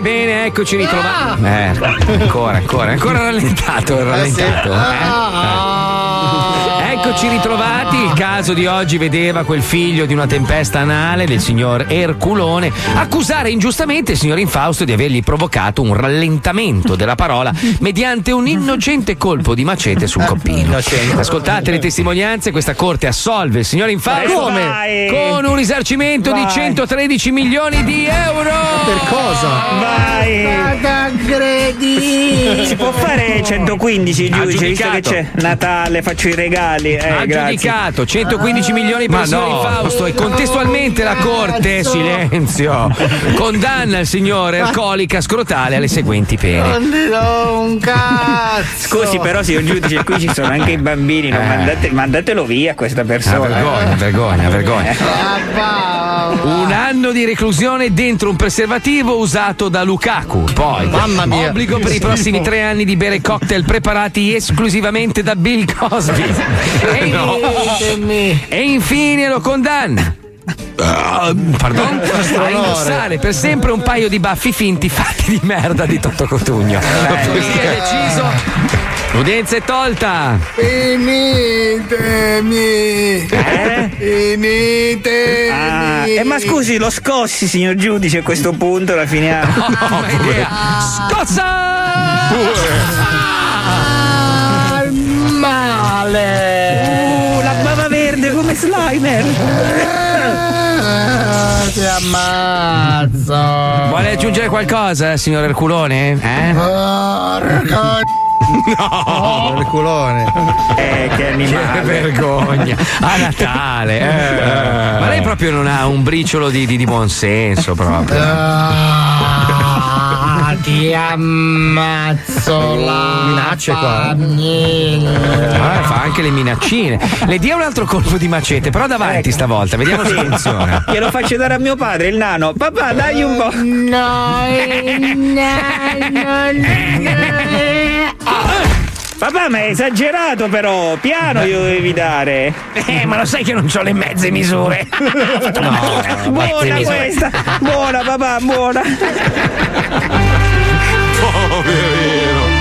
Bene, bene, eccoci ritrovati. Eh, ancora, ancora, ancora rallentato, rallentato. eh. Eccoci ritrovati, il caso di oggi vedeva quel figlio di una tempesta anale del signor Erculone accusare ingiustamente il signor Infausto di avergli provocato un rallentamento della parola mediante un innocente colpo di macete sul coppino. Ascoltate le testimonianze, questa corte assolve il signor Infausto Come? Vai. con un risarcimento di Vai. 113 milioni di euro. Per cosa? Vai! Si può fare 115 giudice, visto che c'è Natale, faccio i regali. Eh, ha grazie. giudicato 115 milioni per Ma il signor no. Infausto e contestualmente la corte, silenzio, condanna il signore alcolica scrotale alle seguenti pene. Non ti do un cazzo. Scusi, però, signor giudice, qui ci sono anche i bambini, non Eh. mandate- mandatelo via questa Ah, persona. vergogna, eh. vergogna, vergogna. Ah, Un anno di reclusione dentro un preservativo usato da Lukaku. Poi, Mamma mia. obbligo per i prossimi tre anni di bere cocktail preparati esclusivamente da Bill Cosby. E, Ditemi. e infine lo condanna. Ah, Pardon? A indossare per sempre un paio di baffi finti fatti di merda di Totto Cotugno. Così è deciso. L'udienza è tolta. Finitemi. Eh? Finitemi. Ah, eh, ma scusi, lo scossi, signor giudice, a questo punto la finiamo. Ma idea. Scozza! Al Slimer. Ah, Ti ammazzo. Vuole aggiungere qualcosa, signor Erculone? Eh? Porco No! Il culone. Eh, che Che animale. vergogna! A Natale! eh. Ma lei proprio non ha un briciolo di, di, di buonsenso proprio. Ah, ti ammazzo la Minacce qua, Ah, fa anche le minaccine. Le dia un altro colpo di macete, però davanti stavolta, vediamo se funziona. Glielo faccio dare a mio padre, il nano. Papà, dai un po'. No, Papà, ma è esagerato però, piano glielo devi dare. Eh, ma lo sai che non ho le mezze misure. No, buona questa, buona papà, buona. Poverino.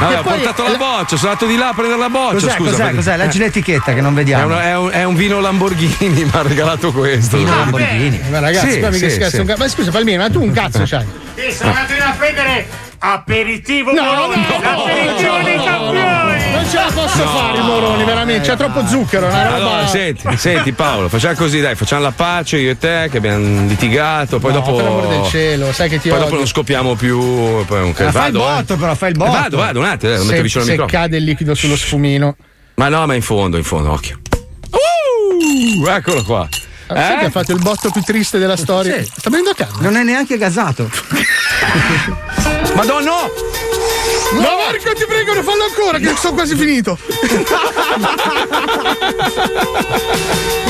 Vabbè, ho portato la boccia, sono andato di là a prendere la boccia. Cos'è, scusa, cos'è, perché- cos'è? Leggi Eh. l'etichetta che non È, vediamo. un, è un- è un vino Lamborghini, mi ha regalato questo. Vino Lamborghini. Ma ragazzi, Sì, qua mica sì, sì. un cazzo. Ma scusa, Palmiro, ma tu un cazzo c'hai? Sì, sono andato a prendere aperitivo No, Moroni, no, l'aperitivo no, dei no, campioni. Non ce la posso No. fare i moroni, veramente. C'è troppo zucchero, una roba. Allora, senti, senti Paolo, facciamo così, dai, facciamo la pace io e te che abbiamo litigato, poi No, dopo. per amor del cielo, sai che ti Poi odio. dopo non scoppiamo più. Poi un Ma fai il vado, eh. botto, però, fai il botto. Vado, vado, un attimo, eh, lo metto se, vicino al se microfono. cade il liquido sullo sfumino. Ma no, ma in fondo, in fondo, occhio. Uh, eccolo qua. Sai Eh? che ha fatto il botto più triste della storia? Sì. Sta venendo a casa. Non è neanche gasato. Madonna! No, Marco, ti prego, non fallo ancora, che sono quasi finito.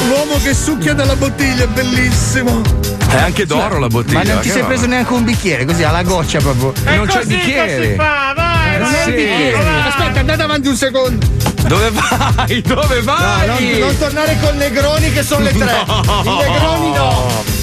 L'uomo che succhia dalla bottiglia è bellissimo. È anche d'oro la bottiglia. Ma non ti sei preso neanche un bicchiere, così alla goccia proprio. non c'è bicchiere. si fa, vai, Non è bicchiere. Aspetta, andate avanti un secondo. Dove vai? Dove vai? No, non, non tornare con Negroni che sono le tre. No. I Negroni no.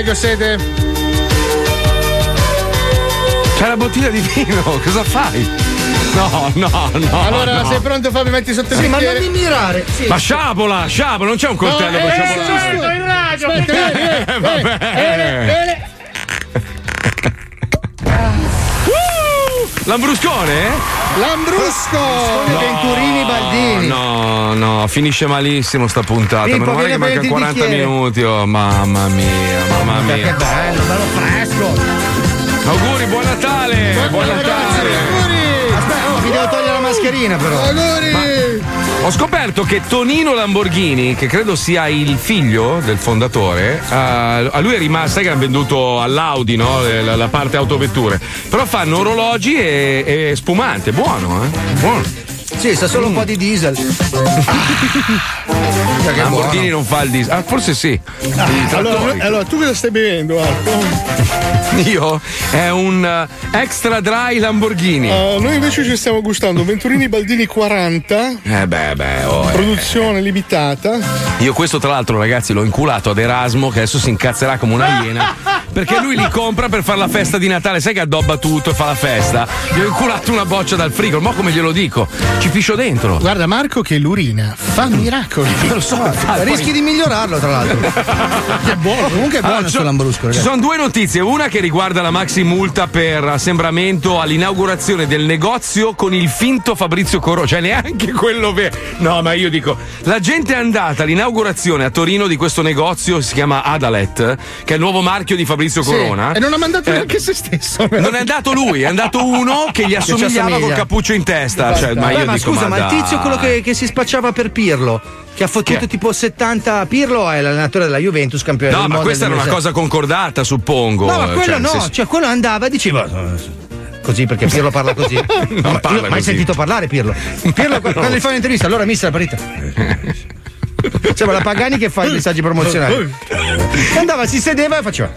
Dai che ho sete. C'è la bottiglia di vino, cosa fai? No, no, no. Allora, no. sei pronto Fabio? Metti sotto il Sì, ma bicchiere. non mi mirare. Sì. Ma sciabola, sciabola, non c'è un coltello No, per eh, sciabolare. certo, in radio, Aspetta, che vieni, vieni, Eh, vabbè. vieni, vieni. Lambruscone? Lambrusco. Venturini Baldini. No, no, finisce malissimo sta puntata. Pippo, Meno male che manca prenditi il 40 bicchiere. minuti. Oh, mamma mia, mamma Che mia. bello, bello fresco. Auguri, buon Natale! Buon Natale! Aspetta, oh, mi devo togliere la mascherina però. Auguri. Ho scoperto che Tonino Lamborghini, che credo sia il figlio del fondatore, eh, a lui è rimasto, sai che hanno venduto all'Audi, no? Eh, La, la parte autovetture. Però fanno orologi e, e spumante, buono, eh? Buono. Sì, sta solo un po' di diesel. Che Lamborghini buono. non fa il diesel. Ah, forse sì. I Allora, allora, tu cosa stai bevendo, Marco? Io è un eh, extra dry Lamborghini. Eh, noi invece ci stiamo gustando Venturini Baldini 40, Eh beh, beh, oh, eh. produzione limitata. Io questo tra l'altro ragazzi l'ho inculato ad Erasmo che adesso si incazzerà come una iena perché lui li compra per fare la festa di Natale. Sai che addobba tutto e fa la festa? Gli ho inculato una boccia dal frigo, ma come glielo dico? Ci piscio dentro. Guarda Marco che l'urina fa miracoli. Lo so, infatti. Rischi di migliorarlo, tra l'altro. Che buono, comunque è buono Allora, ci sto lambrusco. Ci sono due notizie, una che riguarda la maxi multa per assembramento all'inaugurazione del negozio con il finto Fabrizio Corona, cioè neanche quello vero. No, ma io dico, la gente è andata all'inaugurazione a Torino di questo negozio, si chiama Adalet, che è il nuovo marchio di Fabrizio Sì, Corona. E non ha mandato Eh, neanche se stesso. non è andato lui, è andato uno che gli assomigliava assomiglia. col cappuccio in testa. Cioè, ma Beh, io ma dico, scusa, ma, il tizio quello che, che si spacciava per Pirlo, che ha fottuto tipo 70. Pirlo è l'allenatore della Juventus, campione No, del ma questa era una 2006. cosa concordata, suppongo. No, ma quello Cioè, no, senso- cioè quello andava e diceva. Così perché Pirlo parla così. Non ma parla io mai così. sentito parlare Pirlo. Pirlo quando gli fa un'intervista, allora mister la partita. Sembra la Pagani che fa i messaggi promozionali. Andava, si sedeva e faceva.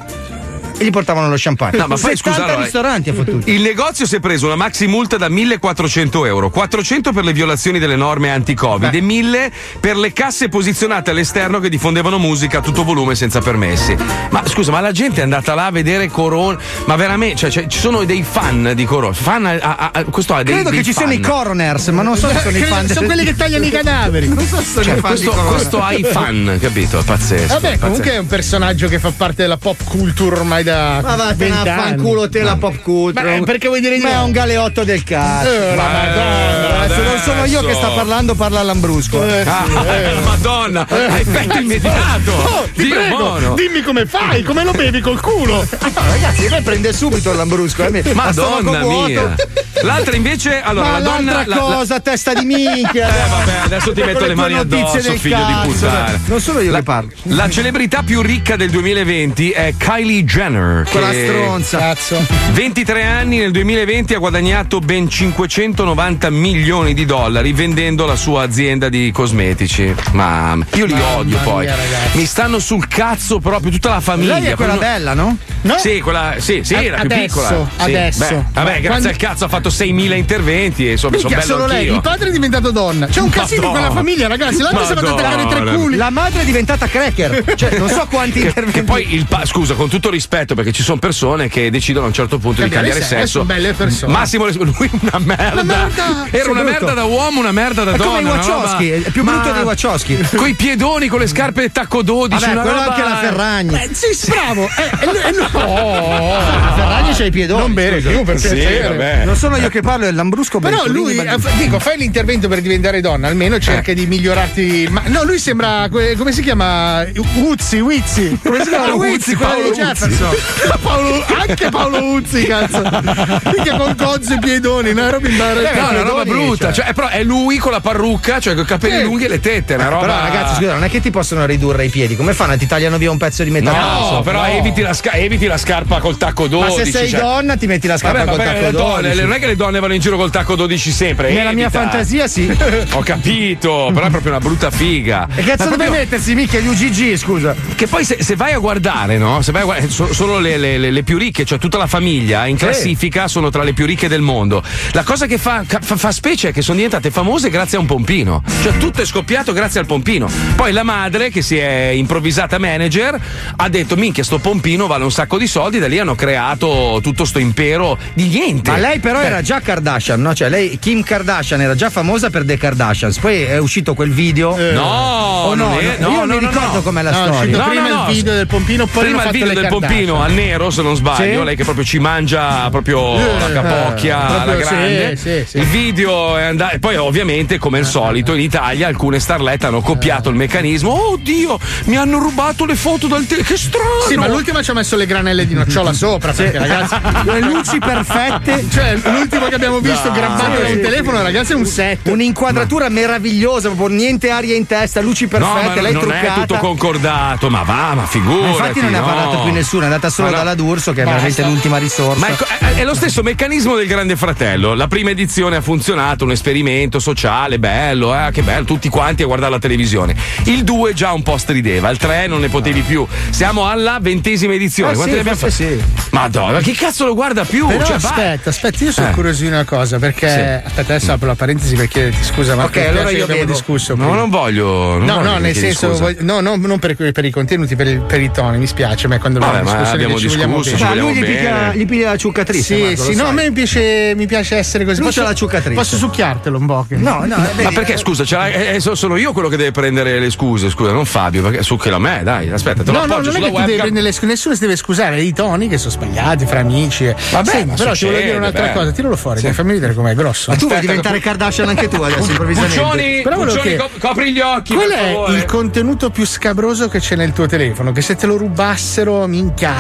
E gli portavano lo champagne. No, ma poi 70 scusa, allora, ristoranti ha fottuto. Il negozio si è preso una maxi multa da 1400 euro, 400 per le violazioni delle norme anti-Covid e 1000 per le casse posizionate all'esterno che diffondevano musica a tutto volume senza permessi. Ma scusa, ma la gente è andata là a vedere Corona? Ma veramente, cioè, cioè, ci sono dei fan di Corona. Fan a- a- a- questo ha dei, Credo dei che ci fan. siano i coroners, ma non so se sono i fan. sono quelli che tagliano i cadaveri. Non so se sono Cioè, i fan questo, questo ha i fan, capito? È pazzesco. Vabbè, pazzesco. comunque è un personaggio che fa parte della pop culture ormai da Ma vattene 20 a anni. fanculo te la pop culture. Beh, perché vuoi dire di Ma è no? un galeotto del cazzo. Eh, la Madonna. Adesso non sono io che sta parlando, parla Lambrusco. Ah, Madonna, ha effetto immediato. Oh, ti Dio prego, buono. dimmi come fai, come lo bevi col culo. ragazzi, me prende subito il Lambrusco. Eh, Madonna vuoto. mia. L'altra invece, allora, Ma la donna. l'altra la- la- cosa, testa di minchia. Eh vabbè, adesso ti metto le mani addosso, figlio di cazzo. puttana. Non sono io la, che parlo. La celebrità più ricca del 2020 è Kylie Jenner. Quella che- stronza. Cazzo. 23 anni nel 2020 ha guadagnato ben 590 milioni di dollari vendendo la sua azienda di cosmetici. Ma io li Mamma odio poi. mia, ragazzi. Mi stanno sul cazzo proprio tutta la famiglia. Lei è quella Poi bella, no? No? Sì, quella, sì, sì, A- la più adesso, piccola. Sì, adesso. beh, vabbè, grazie quando- al cazzo ha fatto 6.000 interventi e insomma sono bello solo lei. anch'io. Il padre è diventato donna. C'è un casino in quella famiglia, ragazzi. L'altro si è fatto Madonna. attaccare i tre culi. La madre è diventata cracker. Cioè, non so quanti Che, interventi. che poi il pa- scusa, con tutto rispetto, perché ci sono persone che decidono a un certo punto Cambiare di cambiare sesso, belle persone. Massimo, lui una merda. Una merda. Era una brutto. merda da uomo, una merda da È donna. come i Wachowski, roba- è più brutto Ma- dei Wachowski. Con i piedoni, con le scarpe tacco 12. Vabbè, una quello roba- anche la Ferragni. Beh, sì, bravo. Eh, eh, eh, no. La Ferragni c'ha i piedoni. Non scusa. più per Sì. Non sono io che parlo, è Lambrusco Però lui, ma- eh, dico, fai l'intervento per diventare donna, almeno cerca di migliorarti. Ma no, lui sembra. come si chiama? Uzzi, Wizzi. Come si chiama? Ah, Uzzi, quello Paolo di Jefferson. Paolo- anche Paolo Uzzi, cazzo. Mica con cozzo e piedoni, una roba Eh, no, imbarazzante. una roba brutta. Cioè, però è lui con la parrucca, cioè con i capelli Eh. lunghi e le tette. Una roba. Però ragazzi, scusa, non è che ti possono ridurre i piedi. Come fanno? Ti tagliano via un pezzo di metà No, però No. Eviti, la sca- eviti la scarpa col tacco 12. Ma se sei cioè- donna ti metti la scarpa Vabbè, col vabbè, tacco le donne, 12. le- non è che le donne vanno in giro col tacco 12 sempre. Nella mia evita. fantasia sì. Ho capito, però è proprio una brutta figa. E cazzo deve proprio- mettersi, mica gli UGG, scusa. Che poi se, se vai a guardare, no? Se vai a guardare, so- solo le, le- le- le più ricche, cioè tutta la famiglia in Sì. classifica sono tra le più ricche del mondo. La cosa che fa, fa- fa specie è che sono diventate famose grazie a un pompino. Cioè tutto è scoppiato grazie al pompino. Poi la madre, che si è improvvisata manager, ha detto: Minchia, sto pompino vale un sacco di soldi. Da lì hanno creato tutto sto impero di niente. Ma lei però Beh, era già Kardashian, no? Cioè lei, Kim Kardashian, era già famosa per The Kardashians. Poi è uscito quel video. No, o no, non è- no, no, io non no, mi no, ricordo no. com'è la No, storia. No, prima no, no. il video del pompino, poi Prima il video del Kardashian. pompino a nero, se non sbaglio, Sì. lei che proprio ci mangia proprio la capocchia proprio alla sì, grande. sì, sì. Il video è andato. E poi, ovviamente, come al solito, in Italia alcune starlette hanno copiato il meccanismo. Oh Dio, mi hanno rubato le foto dal telefono. Che strano! Sì, ma l'ultima ci ha messo le granelle di nocciola sopra, perché ragazzi. Le luci perfette. Cioè, l'ultimo che abbiamo visto No. grabbato da Sì. un telefono, ragazzi, è un set. Un'inquadratura meravigliosa, proprio niente aria in testa, luci No, ma perfette, lei non truccata. è tutto concordato, ma va, ma Ma figurati. infatti non ne ha no. parlato più nessuno, è andata solo no. dalla D'Urso, che è Basta. veramente l'ultima risorsa. Ma ecco, è, è lo stesso meccanismo del Grande Fratello. La prima edizione ha funzionato, un esperimento sociale, bello, eh, che bello, tutti quanti a guardare la televisione. Il 2 già un po' strideva, il 3 non ne potevi più. Siamo alla ventesima edizione. Quante sì, ne abbiamo fatte? sì. Madonna, ma chi cazzo lo guarda più? Però Cioè, va- aspetta, aspetta, io sono Eh. incuriosire una cosa, perché. Sì. Aspetta, adesso apro la parentesi per chiederti scusa, ma Ok, allora io abbiamo discusso. No, prima. non voglio. non No, voglio no, nel senso, voglio- no, no, non per, per i contenuti, per, il- per i toni, mi spiace, ma quando Vabbè, abbiamo discusso abbiamo ci discusso, bene. ci vogliamo lui gli piglia, gli piglia la ciuccatrice. Sì, Marco, sì, no, sai. a me mi piace, mi piace essere così. Lui Posso- la ciuccatrice. Posso succhiartelo un po'? che- No, no, Ma perché scusa, ce l'hai- eh, eh, so- sono io quello che deve prendere le scuse, scusa, non Fabio, perché succhela a me, dai, aspetta, te lo No, no, appoggio non è sulla che tu devi webcam. prendere le scuse, nessuno si deve scusare, i toni che sono sbagliati fra amici. Vabbè, Senti, però ti voglio dire un'altra beh. cosa, tiralo fuori, Sì. fammi vedere com'è grosso. Ma tu vuoi diventare che- Kardashian anche tu adesso, improvvisamente. Puccioni, Però volevo copri gli occhi. Qual è il contenuto più scabroso che c'è nel tuo telefono? Che se te lo rubassero, minchia,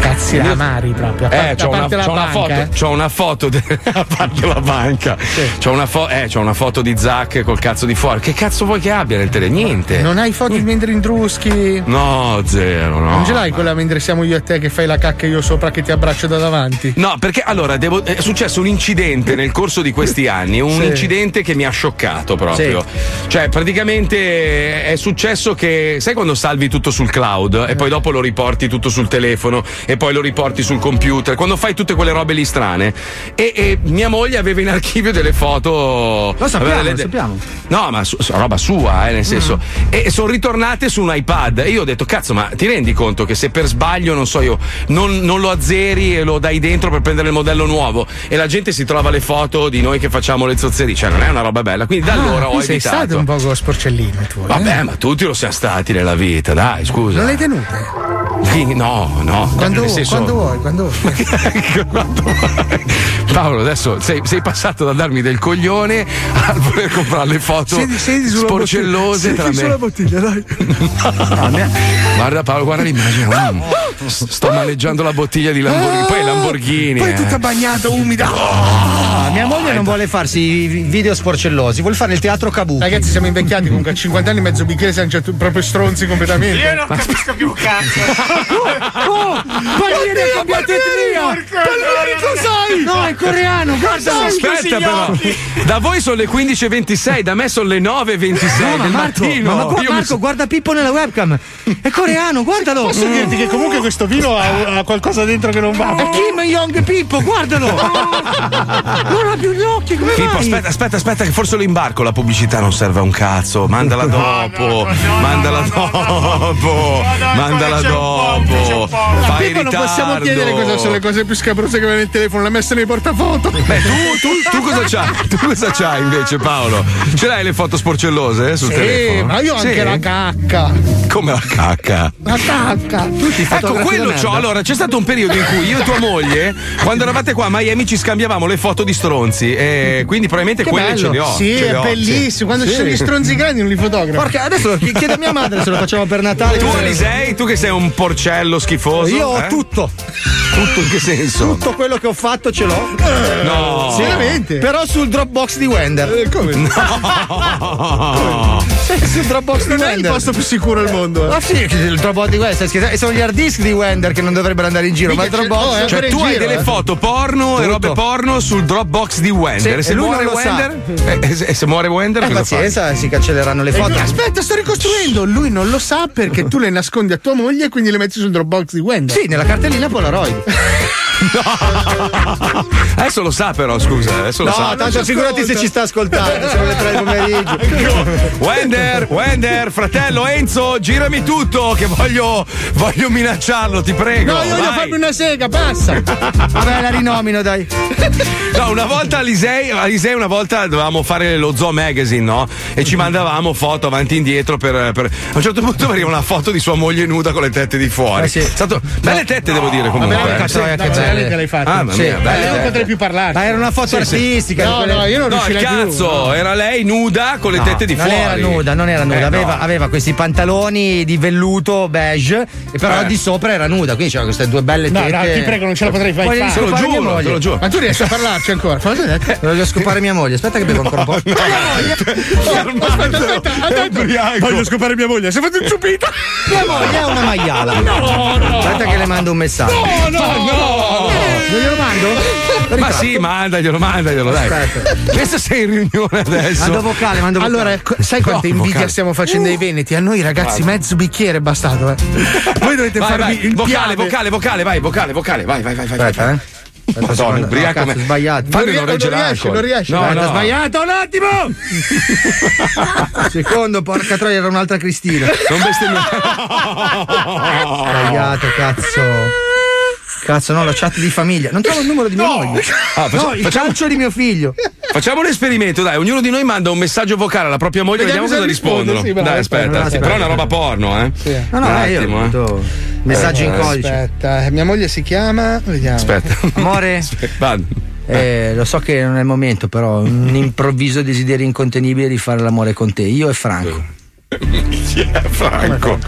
cazzi la mari proprio. A parte, Eh, a c'ho una, c'ho banca, foto, eh. c'ho una foto de- a parte la banca. C'ho una, fo- eh, c'ho una foto di Zac col cazzo di fuori. Che cazzo vuoi che abbia nel tele? Niente. Non hai foto di mentre indruschi? No, zero, no. Non ce l'hai quella mentre siamo io e te che fai la cacca io sopra che ti abbraccio da davanti? No, perché allora devo- è successo un incidente nel corso di questi anni, un Sì. incidente che mi ha scioccato proprio. Cioè, praticamente è successo che sai quando salvi tutto sul cloud e poi dopo lo riporti tutto sul telefono e poi lo riporti sul computer, quando fai tutte quelle robe lì strane. E, e mia moglie aveva in archivio delle foto. Lo sappiamo, aveva lo sappiamo. No, ma su- roba sua, eh, nel senso. E sono ritornate su un iPad. E io ho detto, cazzo, ma ti rendi conto che se per sbaglio, non so io, non, non lo azzeri e lo dai dentro per prendere il modello nuovo e la gente si trova le foto di noi che facciamo le zozzerie, cioè non è una roba bella. Quindi da allora Ah, ho tu sei evitato. stato un po' sporcellino tu. eh? Vabbè, ma tutti lo siamo stati nella vita, dai, scusa. Non le hai tenute? Sì, No, no. Quando, nel vuoi, senso- quando vuoi, quando vuoi. Paolo, adesso sei, sei passato da darmi del coglione a voler comprare le foto Sedi- sedi sulla sporcellose bottiglia. tra me. sulla bottiglia, dai. Guarda Paolo, guarda l'immagine. mm. Sto maneggiando la bottiglia di Lamborghini. Poi Lamborghini. Poi eh. tutta bagnata, umida. Ah, mia moglie non vuole farsi i video sporcellosi, vuole fare il teatro kabuki. Ragazzi, siamo invecchiati comunque a 50 anni, mezzo bicchiere, siamo proprio stronzi completamente. Io non capisco più cazzo. Oh, Palmieri ha cambiato etnia! Palmieri cos'hai? No, è coreano, guarda! Aspetta però, da voi sono le 15.26, da me sono le 9.26 No, ma del Marco, mattino. ma, ma guarda, Io mi Marco, guarda Pippo nella webcam. È coreano, guardalo. Posso dirti che comunque questo vino ha, ha qualcosa dentro che non va? È Kim Jong Pippo, guardalo. non ha più gli occhi, come Pippo, mai? aspetta, aspetta, aspetta, che forse lo imbarco. La pubblicità non serve a un cazzo. Mandala dopo. mandala dopo. mandala dopo. A Fai Pippo non possiamo chiedere cosa sono le cose più scabrose che aveva nel telefono, l'ha messa nei portafoto. Beh, tu, tu, tu cosa c'hai? Tu cosa c'hai invece, Paolo? Ce l'hai le foto sporcellose eh, sul Sì, telefono? ma io ho anche Sì? la cacca. Come la cacca? La cacca. Ecco, quello c'ho. Allora, c'è stato un periodo in cui io e tua moglie, quando eravate qua a Miami, ci scambiavamo le foto di stronzi. E quindi probabilmente Che quelle bello. ce le ho. Sì, ce è ho, bellissimo. Quando Sì. ci sono gli stronzi grandi non li fotografi. Porca, adesso chi- chiedo a mia madre se lo facciamo per Natale. Tu, Elisei, tu che sei un porcello schifoso. Io ho eh? tutto. Tutto in che senso? Tutto quello che ho fatto ce l'ho. No. Sì, Veramente? Però sul Dropbox di Wender. Eh, come? No. Sì, sul Dropbox di Non è il Wender. posto più sicuro al mondo. eh. Ma sì, il Dropbox di Wender, stai? E sono gli hard disk di Wender che non dovrebbero andare in giro, ma il Mica Dropbox. eh. Cioè, tu hai giro, delle eh. foto porno e Tutto. robe porno sul Dropbox di Wender. Sì, e se e lui muore non. Wender? Eh, E, se- e muore Wender, Eh, cosa fai? pazienza, si cancelleranno le E foto. lui, aspetta, sto ricostruendo. Lui non lo sa perché tu le nascondi a tua moglie e quindi le metti sul Dropbox di Wender. Sì, nella cartellina Polaroid. Adesso lo sa, però, scusa. Adesso lo No, sa. tanto figurati se ci sta ascoltando, sono le tre del pomeriggio. Wender, Wender, fratello Enzo, girami tutto che voglio, voglio minacciarlo, ti prego. No, io voglio farmi una sega, passa. Vabbè, la rinomino, dai. No, una volta Alisei, Alisei una volta dovevamo fare lo Zoo Magazine, no? E ci mandavamo foto avanti e indietro per, per- A un certo punto arriva una foto di sua moglie nuda con le tette di fuori. Eh sì. Stato... Belle tette, devo dire, comunque. Vabbè, eh. cazzo, troia, che no, belle. veramente l'hai fatta. Ah, Sì. mia, belle io non potrei più parlarti. Ma era una foto Sì, sì. artistica. No, quelle- no, io non No, il riuscirei più. cazzo, era lei nuda con le No, tette di non fuori. era nuda, non era nuda, Eh, aveva, no. aveva questi pantaloni di velluto beige, e però Eh. di sopra era nuda, quindi c'era queste due belle No, tette. no, ti prego, non ce la potrei fare. Te lo giuro, te lo giuro. Ma tu riesci a parlarci ancora? Voglio scopare mia moglie, aspetta che bevo ancora un po'. Aspetta, aspetta, detto, voglio scopare mia moglie, si è fatto inzupita. Mia moglie è una maiala. No, no. Aspetta che le mando un messaggio. No, no, no. Non glielo mando? Lo Ma sì, mandaglielo, mandaglielo, dai. Aspetta. Pensa sei in riunione adesso. Mando vocale, mando vocale. Allora, sai quanta No, invidia vocale. stiamo facendo ai Veneti? A noi ragazzi mezzo bicchiere è bastato, eh. Voi dovete Vai, farvi vai, il vocale, piave. vocale, vocale, vai, vocale, vocale, vai, vai, vai, vai. Aspetta, eh. Madonna, secondo- ubriaco. no, sbagliato. Fabio non Non regge riesce, l'alcol. non riesce. No, no. sbagliato un attimo! Secondo, porca troia, era un'altra Cristina. Non bestemmiare. Sbagliato, cazzo. Cazzo, no, la chat di famiglia. Non trovo il numero di mia moglie. Ah, faccia- no, il facciamo- calcio di mio figlio. Facciamo un esperimento, dai. Ognuno di noi manda un messaggio vocale alla propria moglie, vediamo, Vediamo cosa rispondono. sì, bravo, dai, aspetta, aspetta. Però è una roba porno, eh. No, no, un eh, io attimo, ho eh. detto messaggi in Eh, codice. Aspetta, eh, mia moglie si chiama. Vediamo. Aspetta. Amore, Vado. eh, lo so che non è il momento, però un improvviso desiderio incontenibile di fare l'amore con te, io e Franco. Chi è Franco?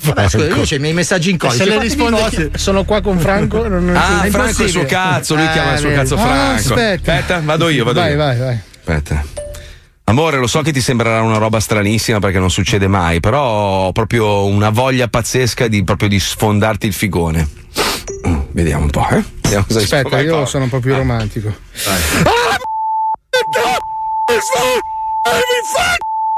Vabbè, scusa, io c'ho i miei messaggi in codice. se vostri. che sono qua con Franco, non, non Ah, è Franco è il suo cazzo, lui Eh, chiama il suo cazzo Ah, Franco. aspetta. vado io, vado vai, io. vai, vai. Aspetta. Amore, lo so che ti sembrerà una roba stranissima perché non succede mai, però ho proprio una voglia pazzesca di proprio di sfondarti il figone. Mm, Vediamo un po', eh? Vediamo cosa Aspetta, io Vai, sono un po' più romantico.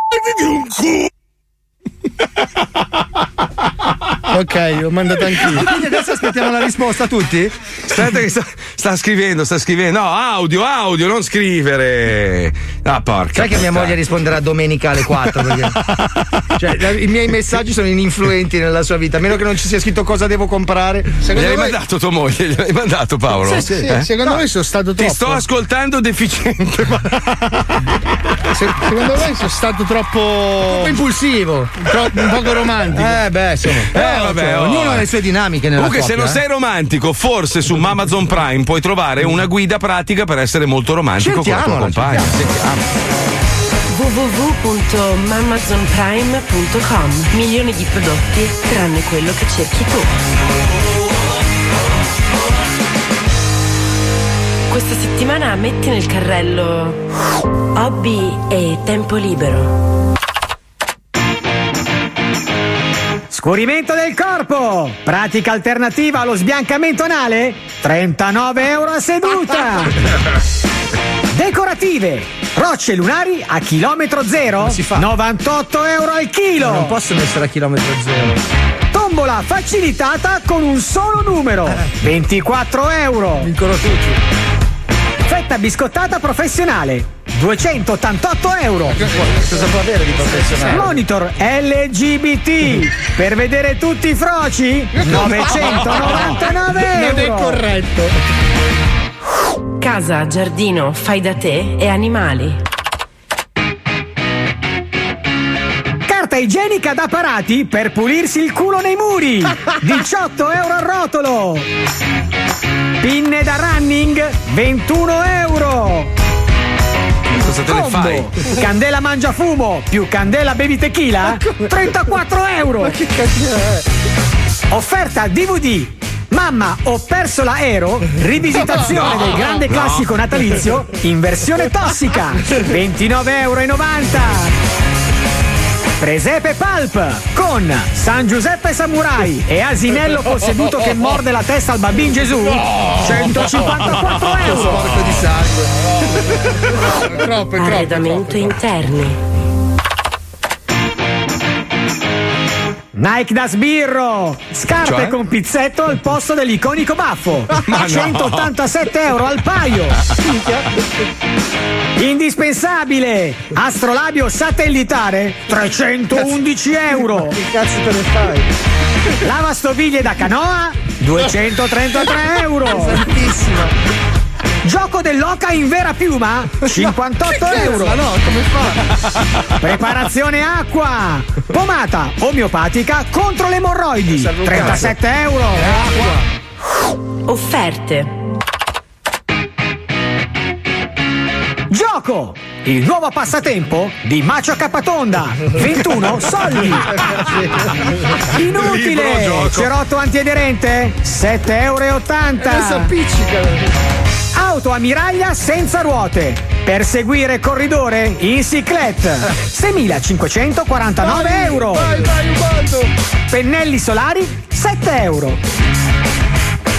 Ok, ho mandato anch'io. Quindi adesso aspettiamo la risposta tutti? Aspetta che sta, sta scrivendo, sta scrivendo. No, audio, audio, non scrivere. Ah, porca. Sai che mia moglie risponderà domenica alle 4 perché cioè, i miei messaggi sono ininfluenti nella sua vita, a meno che non ci sia scritto cosa devo comprare. Gliel'hai mandato tua moglie? Gliel'hai mandato Paolo? Sì, sì, Eh? secondo me sono stato Ti troppo. sto ascoltando deficiente. ma- Se- secondo me sono stato troppo. Troppo impulsivo. Troppo, un poco romantico. Eh beh, insomma. Eh, vabbè, cioè, oh. ognuno ha le sue dinamiche nella Comunque, se coppia, non eh. sei romantico, forse su Amazon Prime puoi trovare una guida pratica per essere molto romantico con la tua Cerchiamola, compagna. www.mamazonprime.com Milioni di prodotti tranne quello che cerchi tu. Questa settimana metti nel carrello hobby e tempo libero. Scurimento del corpo! Pratica alternativa allo sbiancamento anale? 39 euro a seduta! Decorative! Rocce lunari a chilometro zero? 98 euro al chilo! Non possono essere a chilometro zero. Tombola facilitata con un solo numero! 24 euro! Vincono tutti. Fetta biscottata professionale! 288 euro! Cosa può avere di professionale? Monitor LGBT per vedere tutti i froci 999 euro Non è corretto. Casa, giardino, fai da te e animali. carta igienica da parati per pulirsi il culo nei muri 18 euro al rotolo pinne da running 21 euro Cosa te ne Combo. fai? Candela mangia fumo più candela bevi tequila 34 euro Ma che cazzo è? Offerta DVD Mamma, ho perso l'aereo? Rivisitazione No, del grande no. classico natalizio in versione tossica 29,90 euro Presepe Pulp con San Giuseppe Samurai e Asinello posseduto che morde la testa al bambino Gesù 154 euro Sporco di sangue. Troppo, è troppo. Arredamento interni. Nike da sbirro Scarpe Cioè? con pizzetto al posto dell'iconico baffo Ma no. 187 euro al paio Indispensabile Astrolabio satellitare 311 euro Che cazzo te ne fai? Lavastoviglie da canoa 233 euro Santissima. Gioco dell'oca in vera piuma? 58 euro. Ma no, come fa? Preparazione acqua. Pomata omeopatica contro le emorroidi. Serve un 37 euro. Offerte. Gioco. Il nuovo passatempo di Macio Capatonda 21 soldi. Inutile. Cerotto antiaderente 7,80 euro Auto ammiraglia senza ruote. Per seguire corridore in ciclette 6.549 euro. Vai, vai. Pennelli solari 7 euro.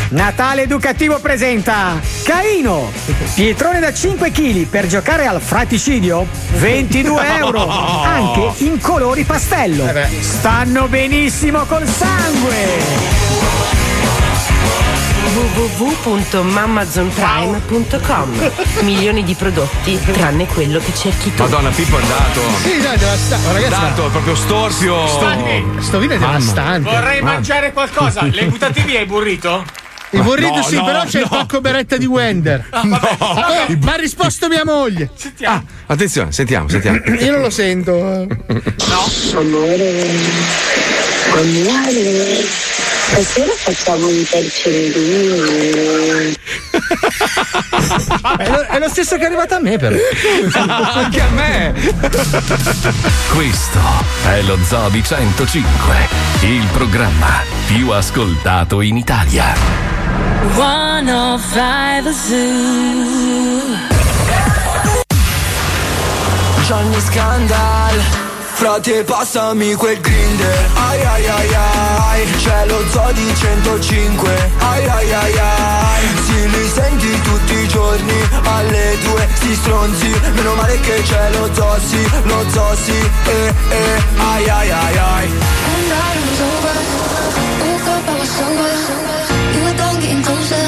Natale Educativo presenta Caino Pietrone da 5 kg per giocare al fraticidio 22 euro Anche in colori pastello. Stanno benissimo col sangue www.mamazonprime.com Milioni di prodotti tranne quello che cerchi tu. Madonna, Pippo è andato. Sì, dai, devastante. Ragazzi, Andato, ma- proprio storpio. Sto vino è devastante. Vorrei Mamma. mangiare qualcosa. Le buttati via il burrito? Il burrito No, sì, no, però c'è il no. pacco beretta di Wender. Ah, vabbè. Oh, ma ha risposto mia moglie. Ah, attenzione, sentiamo, sentiamo. Io non lo sento. Amore, amore, stasera facciamo un tercellino. È lo, è lo stesso che è arrivato a me, però. Anche a me. Questo è lo Zobi 105, il programma più ascoltato in Italia. 105 Zoo. Johnny Scandal Frate passami quel grinder Ai ai ai ai C'è lo zoo di 105 Ai ai ai ai Si li senti tutti i giorni Alle due sti stronzi Meno male che c'è lo zoo sì Lo zoo sì Eh eh Ai ai ai ai And I was over. Sober. You were closer.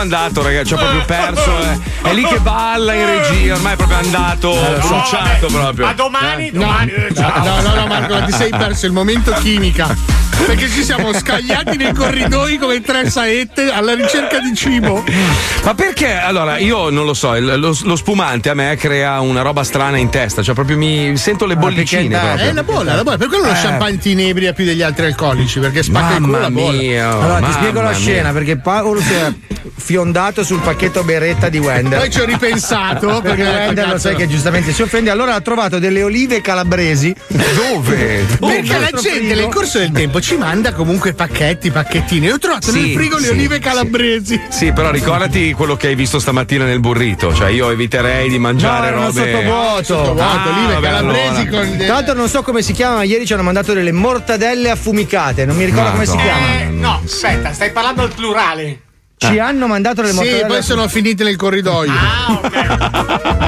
È andato, ragazzi, ci ho proprio perso. eh. È lì che balla in regia, ormai è proprio andato, Eh, lo so. bruciato proprio. A domani, Eh. domani. eh, ciao. No, no, no, Marco, ti sei perso il momento chimica. Perché ci siamo scagliati nei corridoi come tre saette alla ricerca di cibo. Ma perché? Allora, io non lo so, il- lo, lo spumante a me crea una roba strana in testa, cioè proprio mi sento le bollicine. È proprio. una bolla, la bolla. Per quello lo Eh. champagne ti inebria più degli altri alcolici, perché spacca il culo Mamma la bolla. mia, Allora ti mamma spiego la mia. scena perché Paolo si è fiondato sul pacchetto beretta di Wender. Poi ci ho ripensato, perché Wender lo sai che giustamente si offende. Allora ha trovato delle olive calabresi. Dove? Perché la gente nel corso del tempo ci manda comunque pacchetti, pacchettini. Io ho trovato Sì, nel frigo le sì, olive sì. calabresi. Sì, però ricordati quello che hai visto stamattina nel burrito. Cioè, io eviterei di mangiare erano robe. sottovuoto. Sottovuoto, Ah, olive vabbè, calabresi allora. con. Tra l'altro non so come si chiama, ma ieri ci hanno mandato delle mortadelle affumicate, non mi ricordo come si Madonna. chiama. Eh, no, aspetta, stai parlando al plurale. Ci hanno mandato le Sì, mortadelle poi sono finite nel corridoio.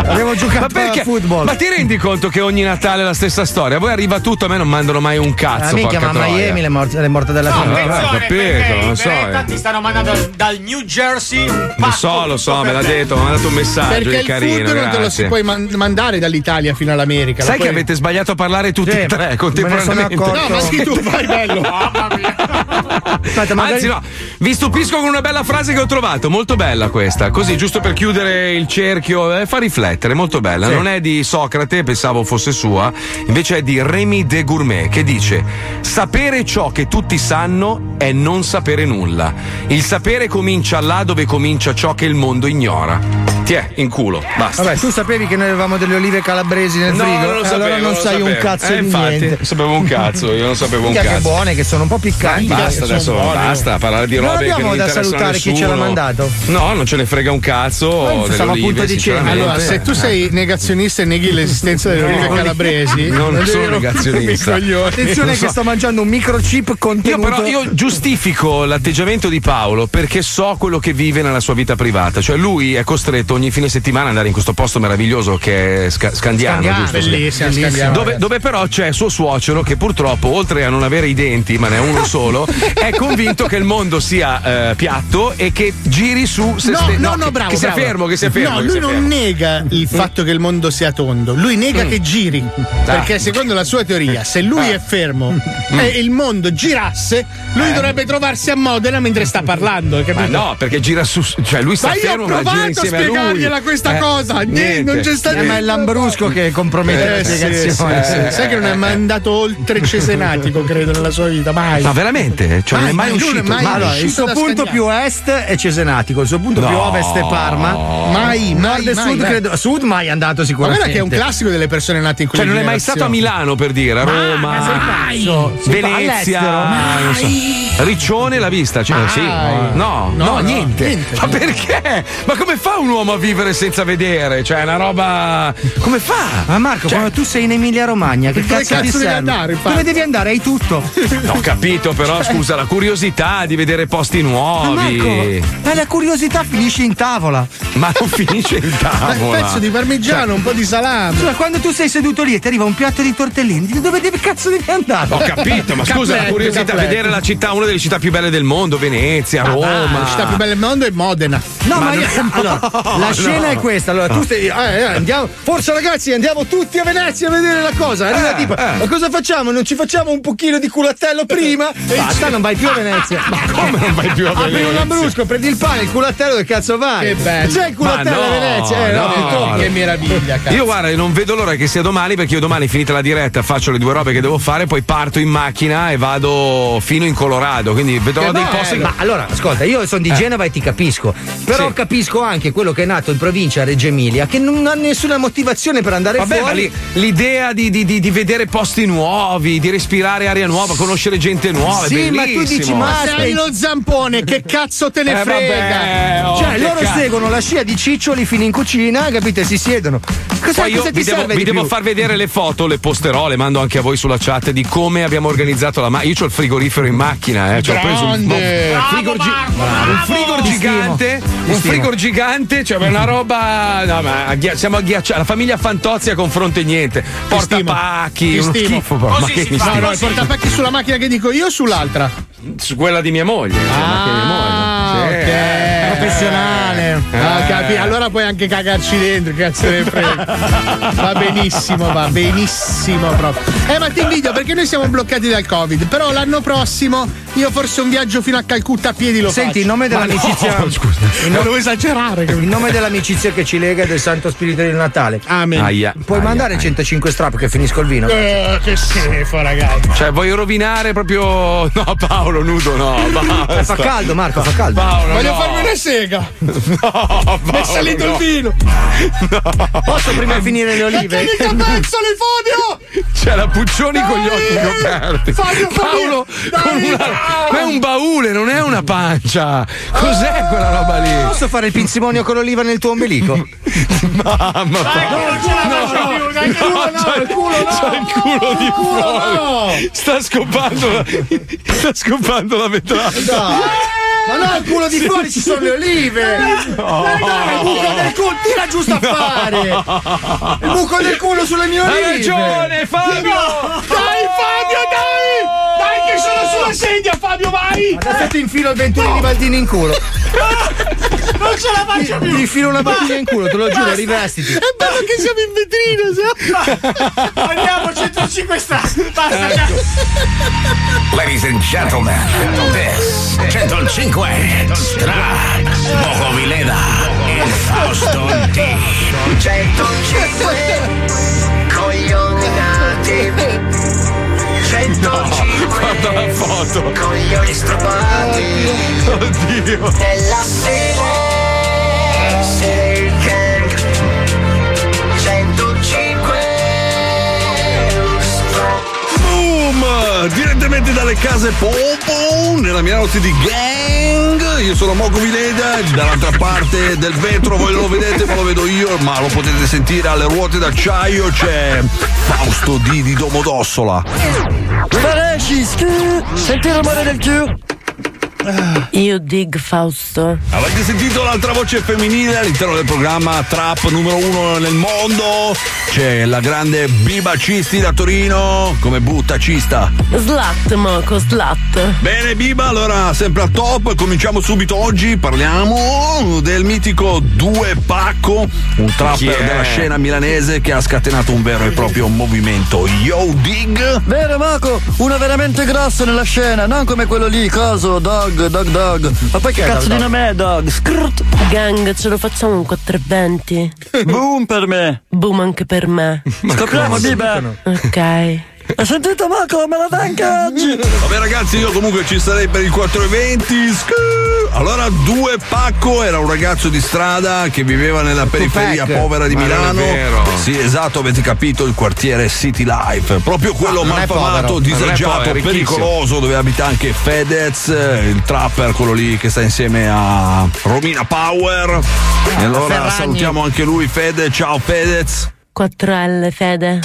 Abbiamo giocato Ma perché? a football. Ma ti rendi conto che ogni Natale è la stessa storia? Poi arriva tutto, a me non mandano mai un cazzo. Ah, minchia, ma a. Miami le, mort- le mortadelle No, affumicate. vabbè, ho capito, non so, eh. ti stanno mandando dal, New Jersey Lo so, lo so, me l'ha detto, mi ha mandato un messaggio Perché il carino. food non te lo si puoi man- mandare dall'Italia fino all'America. Sai Lo che puoi- avete sbagliato a parlare tutti Sì, e tre me ne contemporaneamente? No, ma sì, tu vai bello. Aspetta, magari- Anzi, no, vi stupisco con una bella frase frase che ho trovato, molto bella questa. Così, giusto per chiudere il cerchio, eh, fa riflettere, molto bella. Sì. Non è di Socrate, pensavo fosse sua, invece è di Rémy de Gourmet che dice: Sapere ciò che tutti sanno è non sapere nulla. Il sapere comincia là dove comincia ciò che il mondo ignora. Tiè, in culo, basta. Vabbè, tu sapevi che noi avevamo delle olive calabresi nel No, frigo? non lo sapevo, allora non lo sai un sapevo. cazzo Eh, di infatti, niente. non sapevo un cazzo, io non sapevo un cazzo. che buone, che sono un po' piccanti. Basta adesso, buone. basta parlare di Non robe che abbiamo non da salutare chi ce l'ha nessuno. mandato. No, non ce ne frega un cazzo. Stavo olive, appunto dicendo. Allora, se tu sei negazionista e neghi l'esistenza delle olive calabresi, Non sono negazionista. Attenzione Non che sto mangiando un microchip Io contenuto. però io giustifico l'atteggiamento di Paolo perché so quello che vive nella sua vita privata. Cioè lui è costretto ogni fine settimana andare in questo posto meraviglioso che è Sca- Scandiano, Scandiano, giusto? bellissimo, Sì. Scandiano, Dove, dove però c'è suo suocero che purtroppo oltre a non avere i denti, ma ne ha uno solo, è convinto che il mondo sia eh, piatto e che giri su se No, ste- no, no, che- bravo. Che sia bravo. fermo, che sia fermo. No, lui non fermo. nega il fatto che il mondo sia tondo, lui nega Mm. che giri. Perché secondo la sua teoria, se lui Ah. è fermo Mm. e il mondo girasse, lui Eh. dovrebbe trovarsi a Modena mentre sta parlando. no, perché gira su. Cioè, lui sta Ma io ho fermo, ma gira provato a insieme a lui. spiegargliela questa Eh, cosa, niente, niente. non c'è stato Eh, ma è Lambrusco che compromette la Eh, sì, spiegazione. sì, sì. Sai che non è mai andato oltre Cesenatico, credo, nella sua vita, mai. Ma veramente? Cioè, non è mai uscito? mai Ma allora, il suo punto Scandiano. più est è Cesenatico, il suo punto No. più ovest è Parma. Mai, Nord mai, e mai, sud, mai. credo. Sud mai è andato Ma sicuramente. guarda che è un classico delle persone nate in Cioè, quelle non è mai stato a. Milano per dire, a Roma, Venezia, all'estero. non so. Riccione l'ha vista? Cioè, Mai. sì. No, no, No, no, niente. Ma perché? Ma come fa un uomo a vivere senza vedere? Cioè, è una roba. Come fa? Ma Marco, Cioè- quando tu sei in Emilia Romagna, che Dove cazzo, cazzo devi serve? andare, infatti? Dove devi andare? Hai tutto. Ho capito, però, scusa, la curiosità di vedere posti Ma nuovi. Marco, ma la curiosità finisce in tavola. Ma non finisce in tavola. Un pezzo di parmigiano, un po' di salame. Cioè, quando tu sei seduto lì e ti arriva un piatto di tortellini, dove devi cazzo devi andare? Ho capito, ma scusa, la Capletto, curiosità, capletto. vedere la città, una delle città più belle del mondo, Venezia, Ah, Roma. la città più bella del mondo è Modena. No, ma, Ma io, no, allora, la no. scena è questa. Allora, tu stai. eh, eh, andiamo, forza, ragazzi, andiamo tutti a Venezia a vedere la cosa. Arriva Eh, tipo, eh. ma cosa facciamo? Non ci facciamo un pochino di culattello prima? Basta, non vai più a Venezia. Ma Come non vai più a Apri un Venezia? lambrusco, prendi il pane, il culattello, che cazzo vai? Che bello. C'è il culattello Ma no, a Venezia? Eh, no, no. purtroppo. Che meraviglia, cazzo. Io guarda, non vedo l'ora che sia domani perché io domani finita la diretta faccio le due robe che devo fare, poi parto in macchina e vado fino in Colorado, quindi vedrò Che dei posti Ma allora, ascolta, io sono di Eh. Genova e ti capisco. Però Sì. capisco anche quello che è nato in provincia a Reggio Emilia, che non ha nessuna motivazione per andare Vabbè, fuori. l'idea di, di- di- di vedere posti nuovi, di respirare aria nuova, conoscere gente nuova, Sì, è ma tu dici, ma Sei lo zampone, che cazzo te ne Eh, frega? vabbè, oh, Cioè, loro cazzo. seguono la scia di ciccioli fino in cucina, capite? Si siedono. Cosa, Poi io cosa ti vi devo, serve vi devo più? far vedere le foto, le posterò, le mando anche a voi sulla chat di come abbiamo organizzato la macchina. Io ho il frigorifero in macchina, eh. Cioè, ho preso un, Grande. un frigor, gi- un frigor Ti gigante, un frigor gigante, cioè una roba. No, ma agghi- siamo agghiacciati. La famiglia Fantozia con fronte niente. Portapacchi, uno schifo. proprio. Ma che mi No, no, il portapacchi sulla macchina che dico io o sull'altra? Su quella di mia moglie. di mia moglie. Ah, Sì. ok. Professionale. Ah, Eh. capi- Allora puoi anche cagarci dentro, cazzo ne frega. Va benissimo, va benissimo proprio. Eh, ma ti invidio perché noi siamo bloccati dal Covid. Però l'anno prossimo io forse un viaggio fino a Calcutta a piedi lo Senti, faccio. in nome Ma no, dell'amicizia. scusa. Non devo esagerare. In nome dell'amicizia che ci lega e del Santo Spirito di Natale. Amen. Aia. Puoi Aia, mandare aia. 105 strap che finisco il vino. Eh, che schifo, ragazzi. Cioè, vuoi rovinare proprio. No, Paolo, nudo, no. Basta. Eh, fa caldo, Marco, fa caldo. Paolo, Voglio no. farmi una sega. No, Mi è salito no. il vino. Posso prima finire le olive? Mettimi i capezzoli, Fabio! C'è la Puccioni con gli occhi Dai! coperti. Fabio! Paolo, Dai! con una, ma è un baule, non è una pancia. Cos'è quella roba lì? Posso fare il pinzimonio con l'oliva nel tuo ombelico? Mamma Dai, che non ce la faccio più, dai, che non- c'ha il culo, c'ha il culo di fuori. Sta scopando la, sta scopando la vetrata. Ma no, il culo di fuori ci sono le olive! Dai, dai, il buco del culo, tira giù sta fare! Il buco del culo sulle mie olive! Hai ragione, Fabio! Dai, Fabio, dai! Dai, che sono sulla sedia, Fabio, vai! Adesso ti infilo il venturino di Baldini in culo. Non ce la faccio Ti più! infilo una bottiglia in culo, te lo giuro, rivestiti. È bello che siamo in vetrina, siamo. Andiamo 105 105 questa. Basta già. Ladies and gentlemen, this 105 tra Moco Vileda e Fausto D. 105 coglioni nati 105 Guarda la foto. coglioni strappati Oddio. nella sede Boom! Direttamente dalle case Popo nella mia notte di gang. Io sono Moco Vileda, dall'altra parte del vetro voi non lo vedete ma lo vedo io, ma lo potete sentire alle ruote d'acciaio c'è Fausto D di Domodossola. Sparesci, senti il rumore del Q? Io dig Fausto. Avete sentito l'altra voce femminile all'interno del programma Trap numero uno nel mondo? C'è la grande Biba Cisti da Torino, come butta cista. Slat, Moco, slat. Bene Biba, allora sempre al top, cominciamo subito oggi, parliamo del mitico Due Pacco, un trapper è? della scena milanese che ha scatenato un vero e proprio movimento. Yo Dig! Vero Moco, uno veramente grosso nella scena, non come quello lì, coso, dog, dog, dog. Ma poi che cazzo dog, di nome è dog? Skrrt. Gang, ce lo facciamo un 420? Boom per me. Boom anche per me. Scopriamo, cosa? Biba. Ok. Hai sentito Moco? Me la dai anche oggi? Vabbè ragazzi, io comunque ci sarei per il 420. Scu- Allora, Due Pacco era un ragazzo di strada che viveva nella periferia Tupac. povera di Ma non è Milano. vero. Sì, esatto, avete capito, il quartiere City Life. Proprio quello No, non è malfamato, povero. Non è disagiato, povero, è ricchissimo. pericoloso, dove abita anche Fedez, eh, il trapper, quello lì che sta insieme a Romina Power. E allora Ferragni. salutiamo anche lui, Fede. Ciao Fedez. 4L, Fede.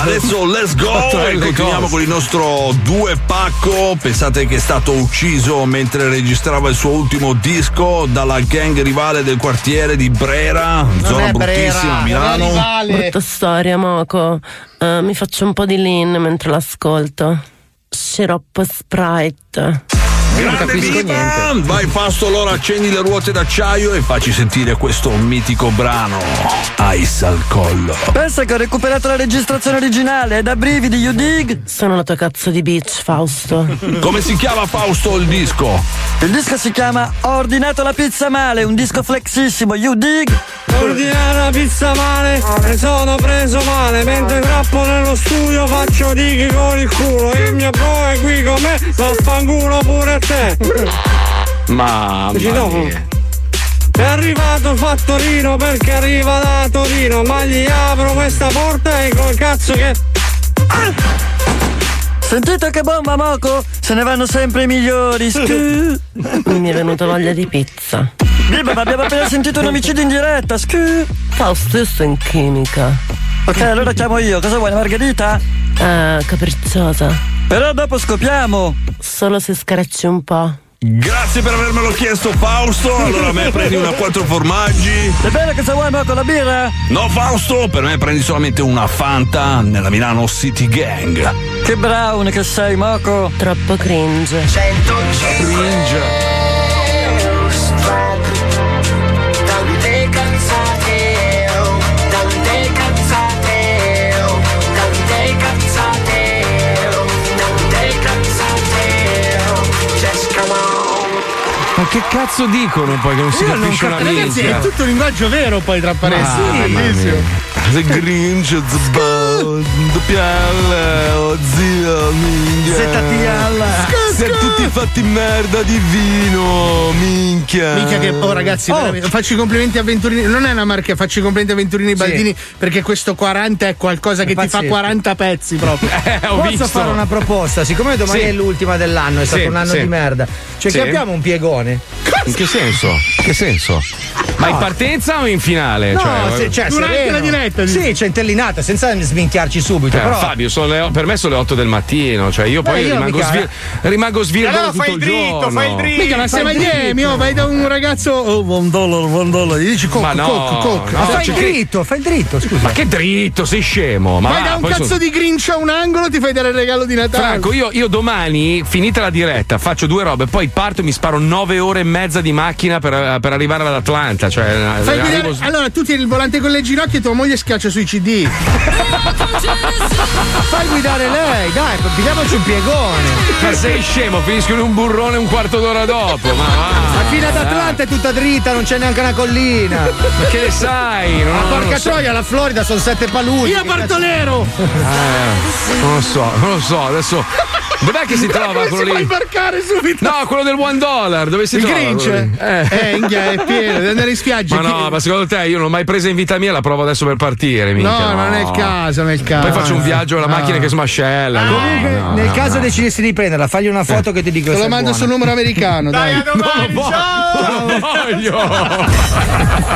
Adesso let's go e L continuiamo con il nostro due pacco. Pensate che è stato ucciso mentre registrava il suo ultimo disco dalla gang rivale del quartiere di Brera, zona è Brera, bruttissima a Milano. Brutta storia, Moco. Eh, mi faccio un po' di lean mentre l'ascolto. Sciroppo Sprite. Grande Viva! Vai Fasto, allora accendi le ruote d'acciaio e facci sentire questo mitico brano. Ice al collo. Pensa che ho recuperato la registrazione originale, è da brividi, you dig? Sono la tua cazzo di bitch, Fausto. Come si chiama Fausto il disco? Il disco si chiama Ho ordinato la pizza male, un disco flexissimo, you dig? Ordinare la pizza male, ne sono preso male, mentre trappo nello studio faccio dighi con il culo, il mio bro è qui con me, vaffanculo pure te. Mamma mia. È arrivato il fattorino perché arriva da Torino, ma gli apro questa porta e col cazzo che... Sentite che bomba, Moco? Se ne vanno sempre i migliori. Scu. Mi è venuta voglia di pizza. Biba, ma abbiamo appena sentito un omicidio in diretta. Scu. Fausto, in chimica. Ok, allora chiamo io. Cosa vuoi, una margherita? Eh, capricciosa. Però dopo scopriamo. Solo se screcci un po'. Grazie per avermelo chiesto Fausto. Allora a me prendi una quattro formaggi. È bene cosa vuoi, Moco, la birra? No Fausto, per me prendi solamente una Fanta nella Milano City Gang. Che brown che sei, Moco. Troppo cringe. Cringe. Ma che cazzo dicono poi che non si Io non capisce una cap- Ragazzi, minchia? è tutto linguaggio vero poi tra parentesi. Mamma bellissimo. The Grinch, Zbao, Doppial, oh zio, minchia. ZTL. Siete tutti fatti merda di vino, minchia. Minchia che oh ragazzi, veramente, faccio i complimenti a Venturini. Non è una marca, faccio i complimenti a Venturini Baldini perché questo 40 è qualcosa che ti fa pazzesco. 40 pezzi proprio. Posso fare una proposta? Siccome domani Sì. è l'ultima dell'anno, è stato Sì, un anno sì. di merda. Cioè, Sì. che abbiamo un piegone. In che senso? Che senso? Ma in partenza o in finale? No, cioè, se, cioè, Durante sereno. la diretta, Sì, centellinata, senza sminchiarci subito. Eh, però Fabio, sono le- per me sono le 8 del mattino, cioè io Beh, poi io rimango, mica- svir- rimango svirgolo Allora tutto fai il dritto, giorno. fai il dritto. Mica, ma Miami, dritto. oh, vai da un ragazzo, oh, un dollaro, un dollaro, gli dici coke, Ma no, coke, coke. no, Ma fai cioè che- dritto, fai dritto, scusa. Ma che dritto, sei scemo. Ma vai va, da un cazzo sono- di Grinch a un angolo, ti fai dare il regalo di Natale. Franco, io, io domani, finita la diretta, faccio due robe, poi parto e mi sparo nove ore e mezza di macchina per, per arrivare ad Atlanta. Cioè, Fai arrivo- vedere- allora tu tieni il volante con le ginocchia e tua moglie schiaccia sui CD. Fai guidare lei, dai, pigliamoci un piegone. Ma sei scemo, finisco in un burrone un quarto d'ora dopo. Ma va. La fine ad Atlanta è tutta dritta, non c'è neanche una collina. Ma che ne sai? Non, non porca lo so. troia, la Florida sono sette paludi. Io Bartolero! Eh, non lo so, non lo so, adesso. Dov'è che si trova quello si lì? imbarcare subito? No, quello del one dollar, dove si Il trova? Grinch? quello lì? Eh, Inghia, è pieno, deve andare in spiaggia. Ma no, ma secondo te io non l'ho mai presa in vita mia, la provo adesso per partire. Minchia, No, non è il caso, non è il caso. Poi faccio un viaggio alla No. macchina che smascella. no, Comunque, no, nel no, caso no. decidessi di prenderla, fagli una foto che ti dico Te se lo mando buona. sul numero americano, dai. Non lo voglio.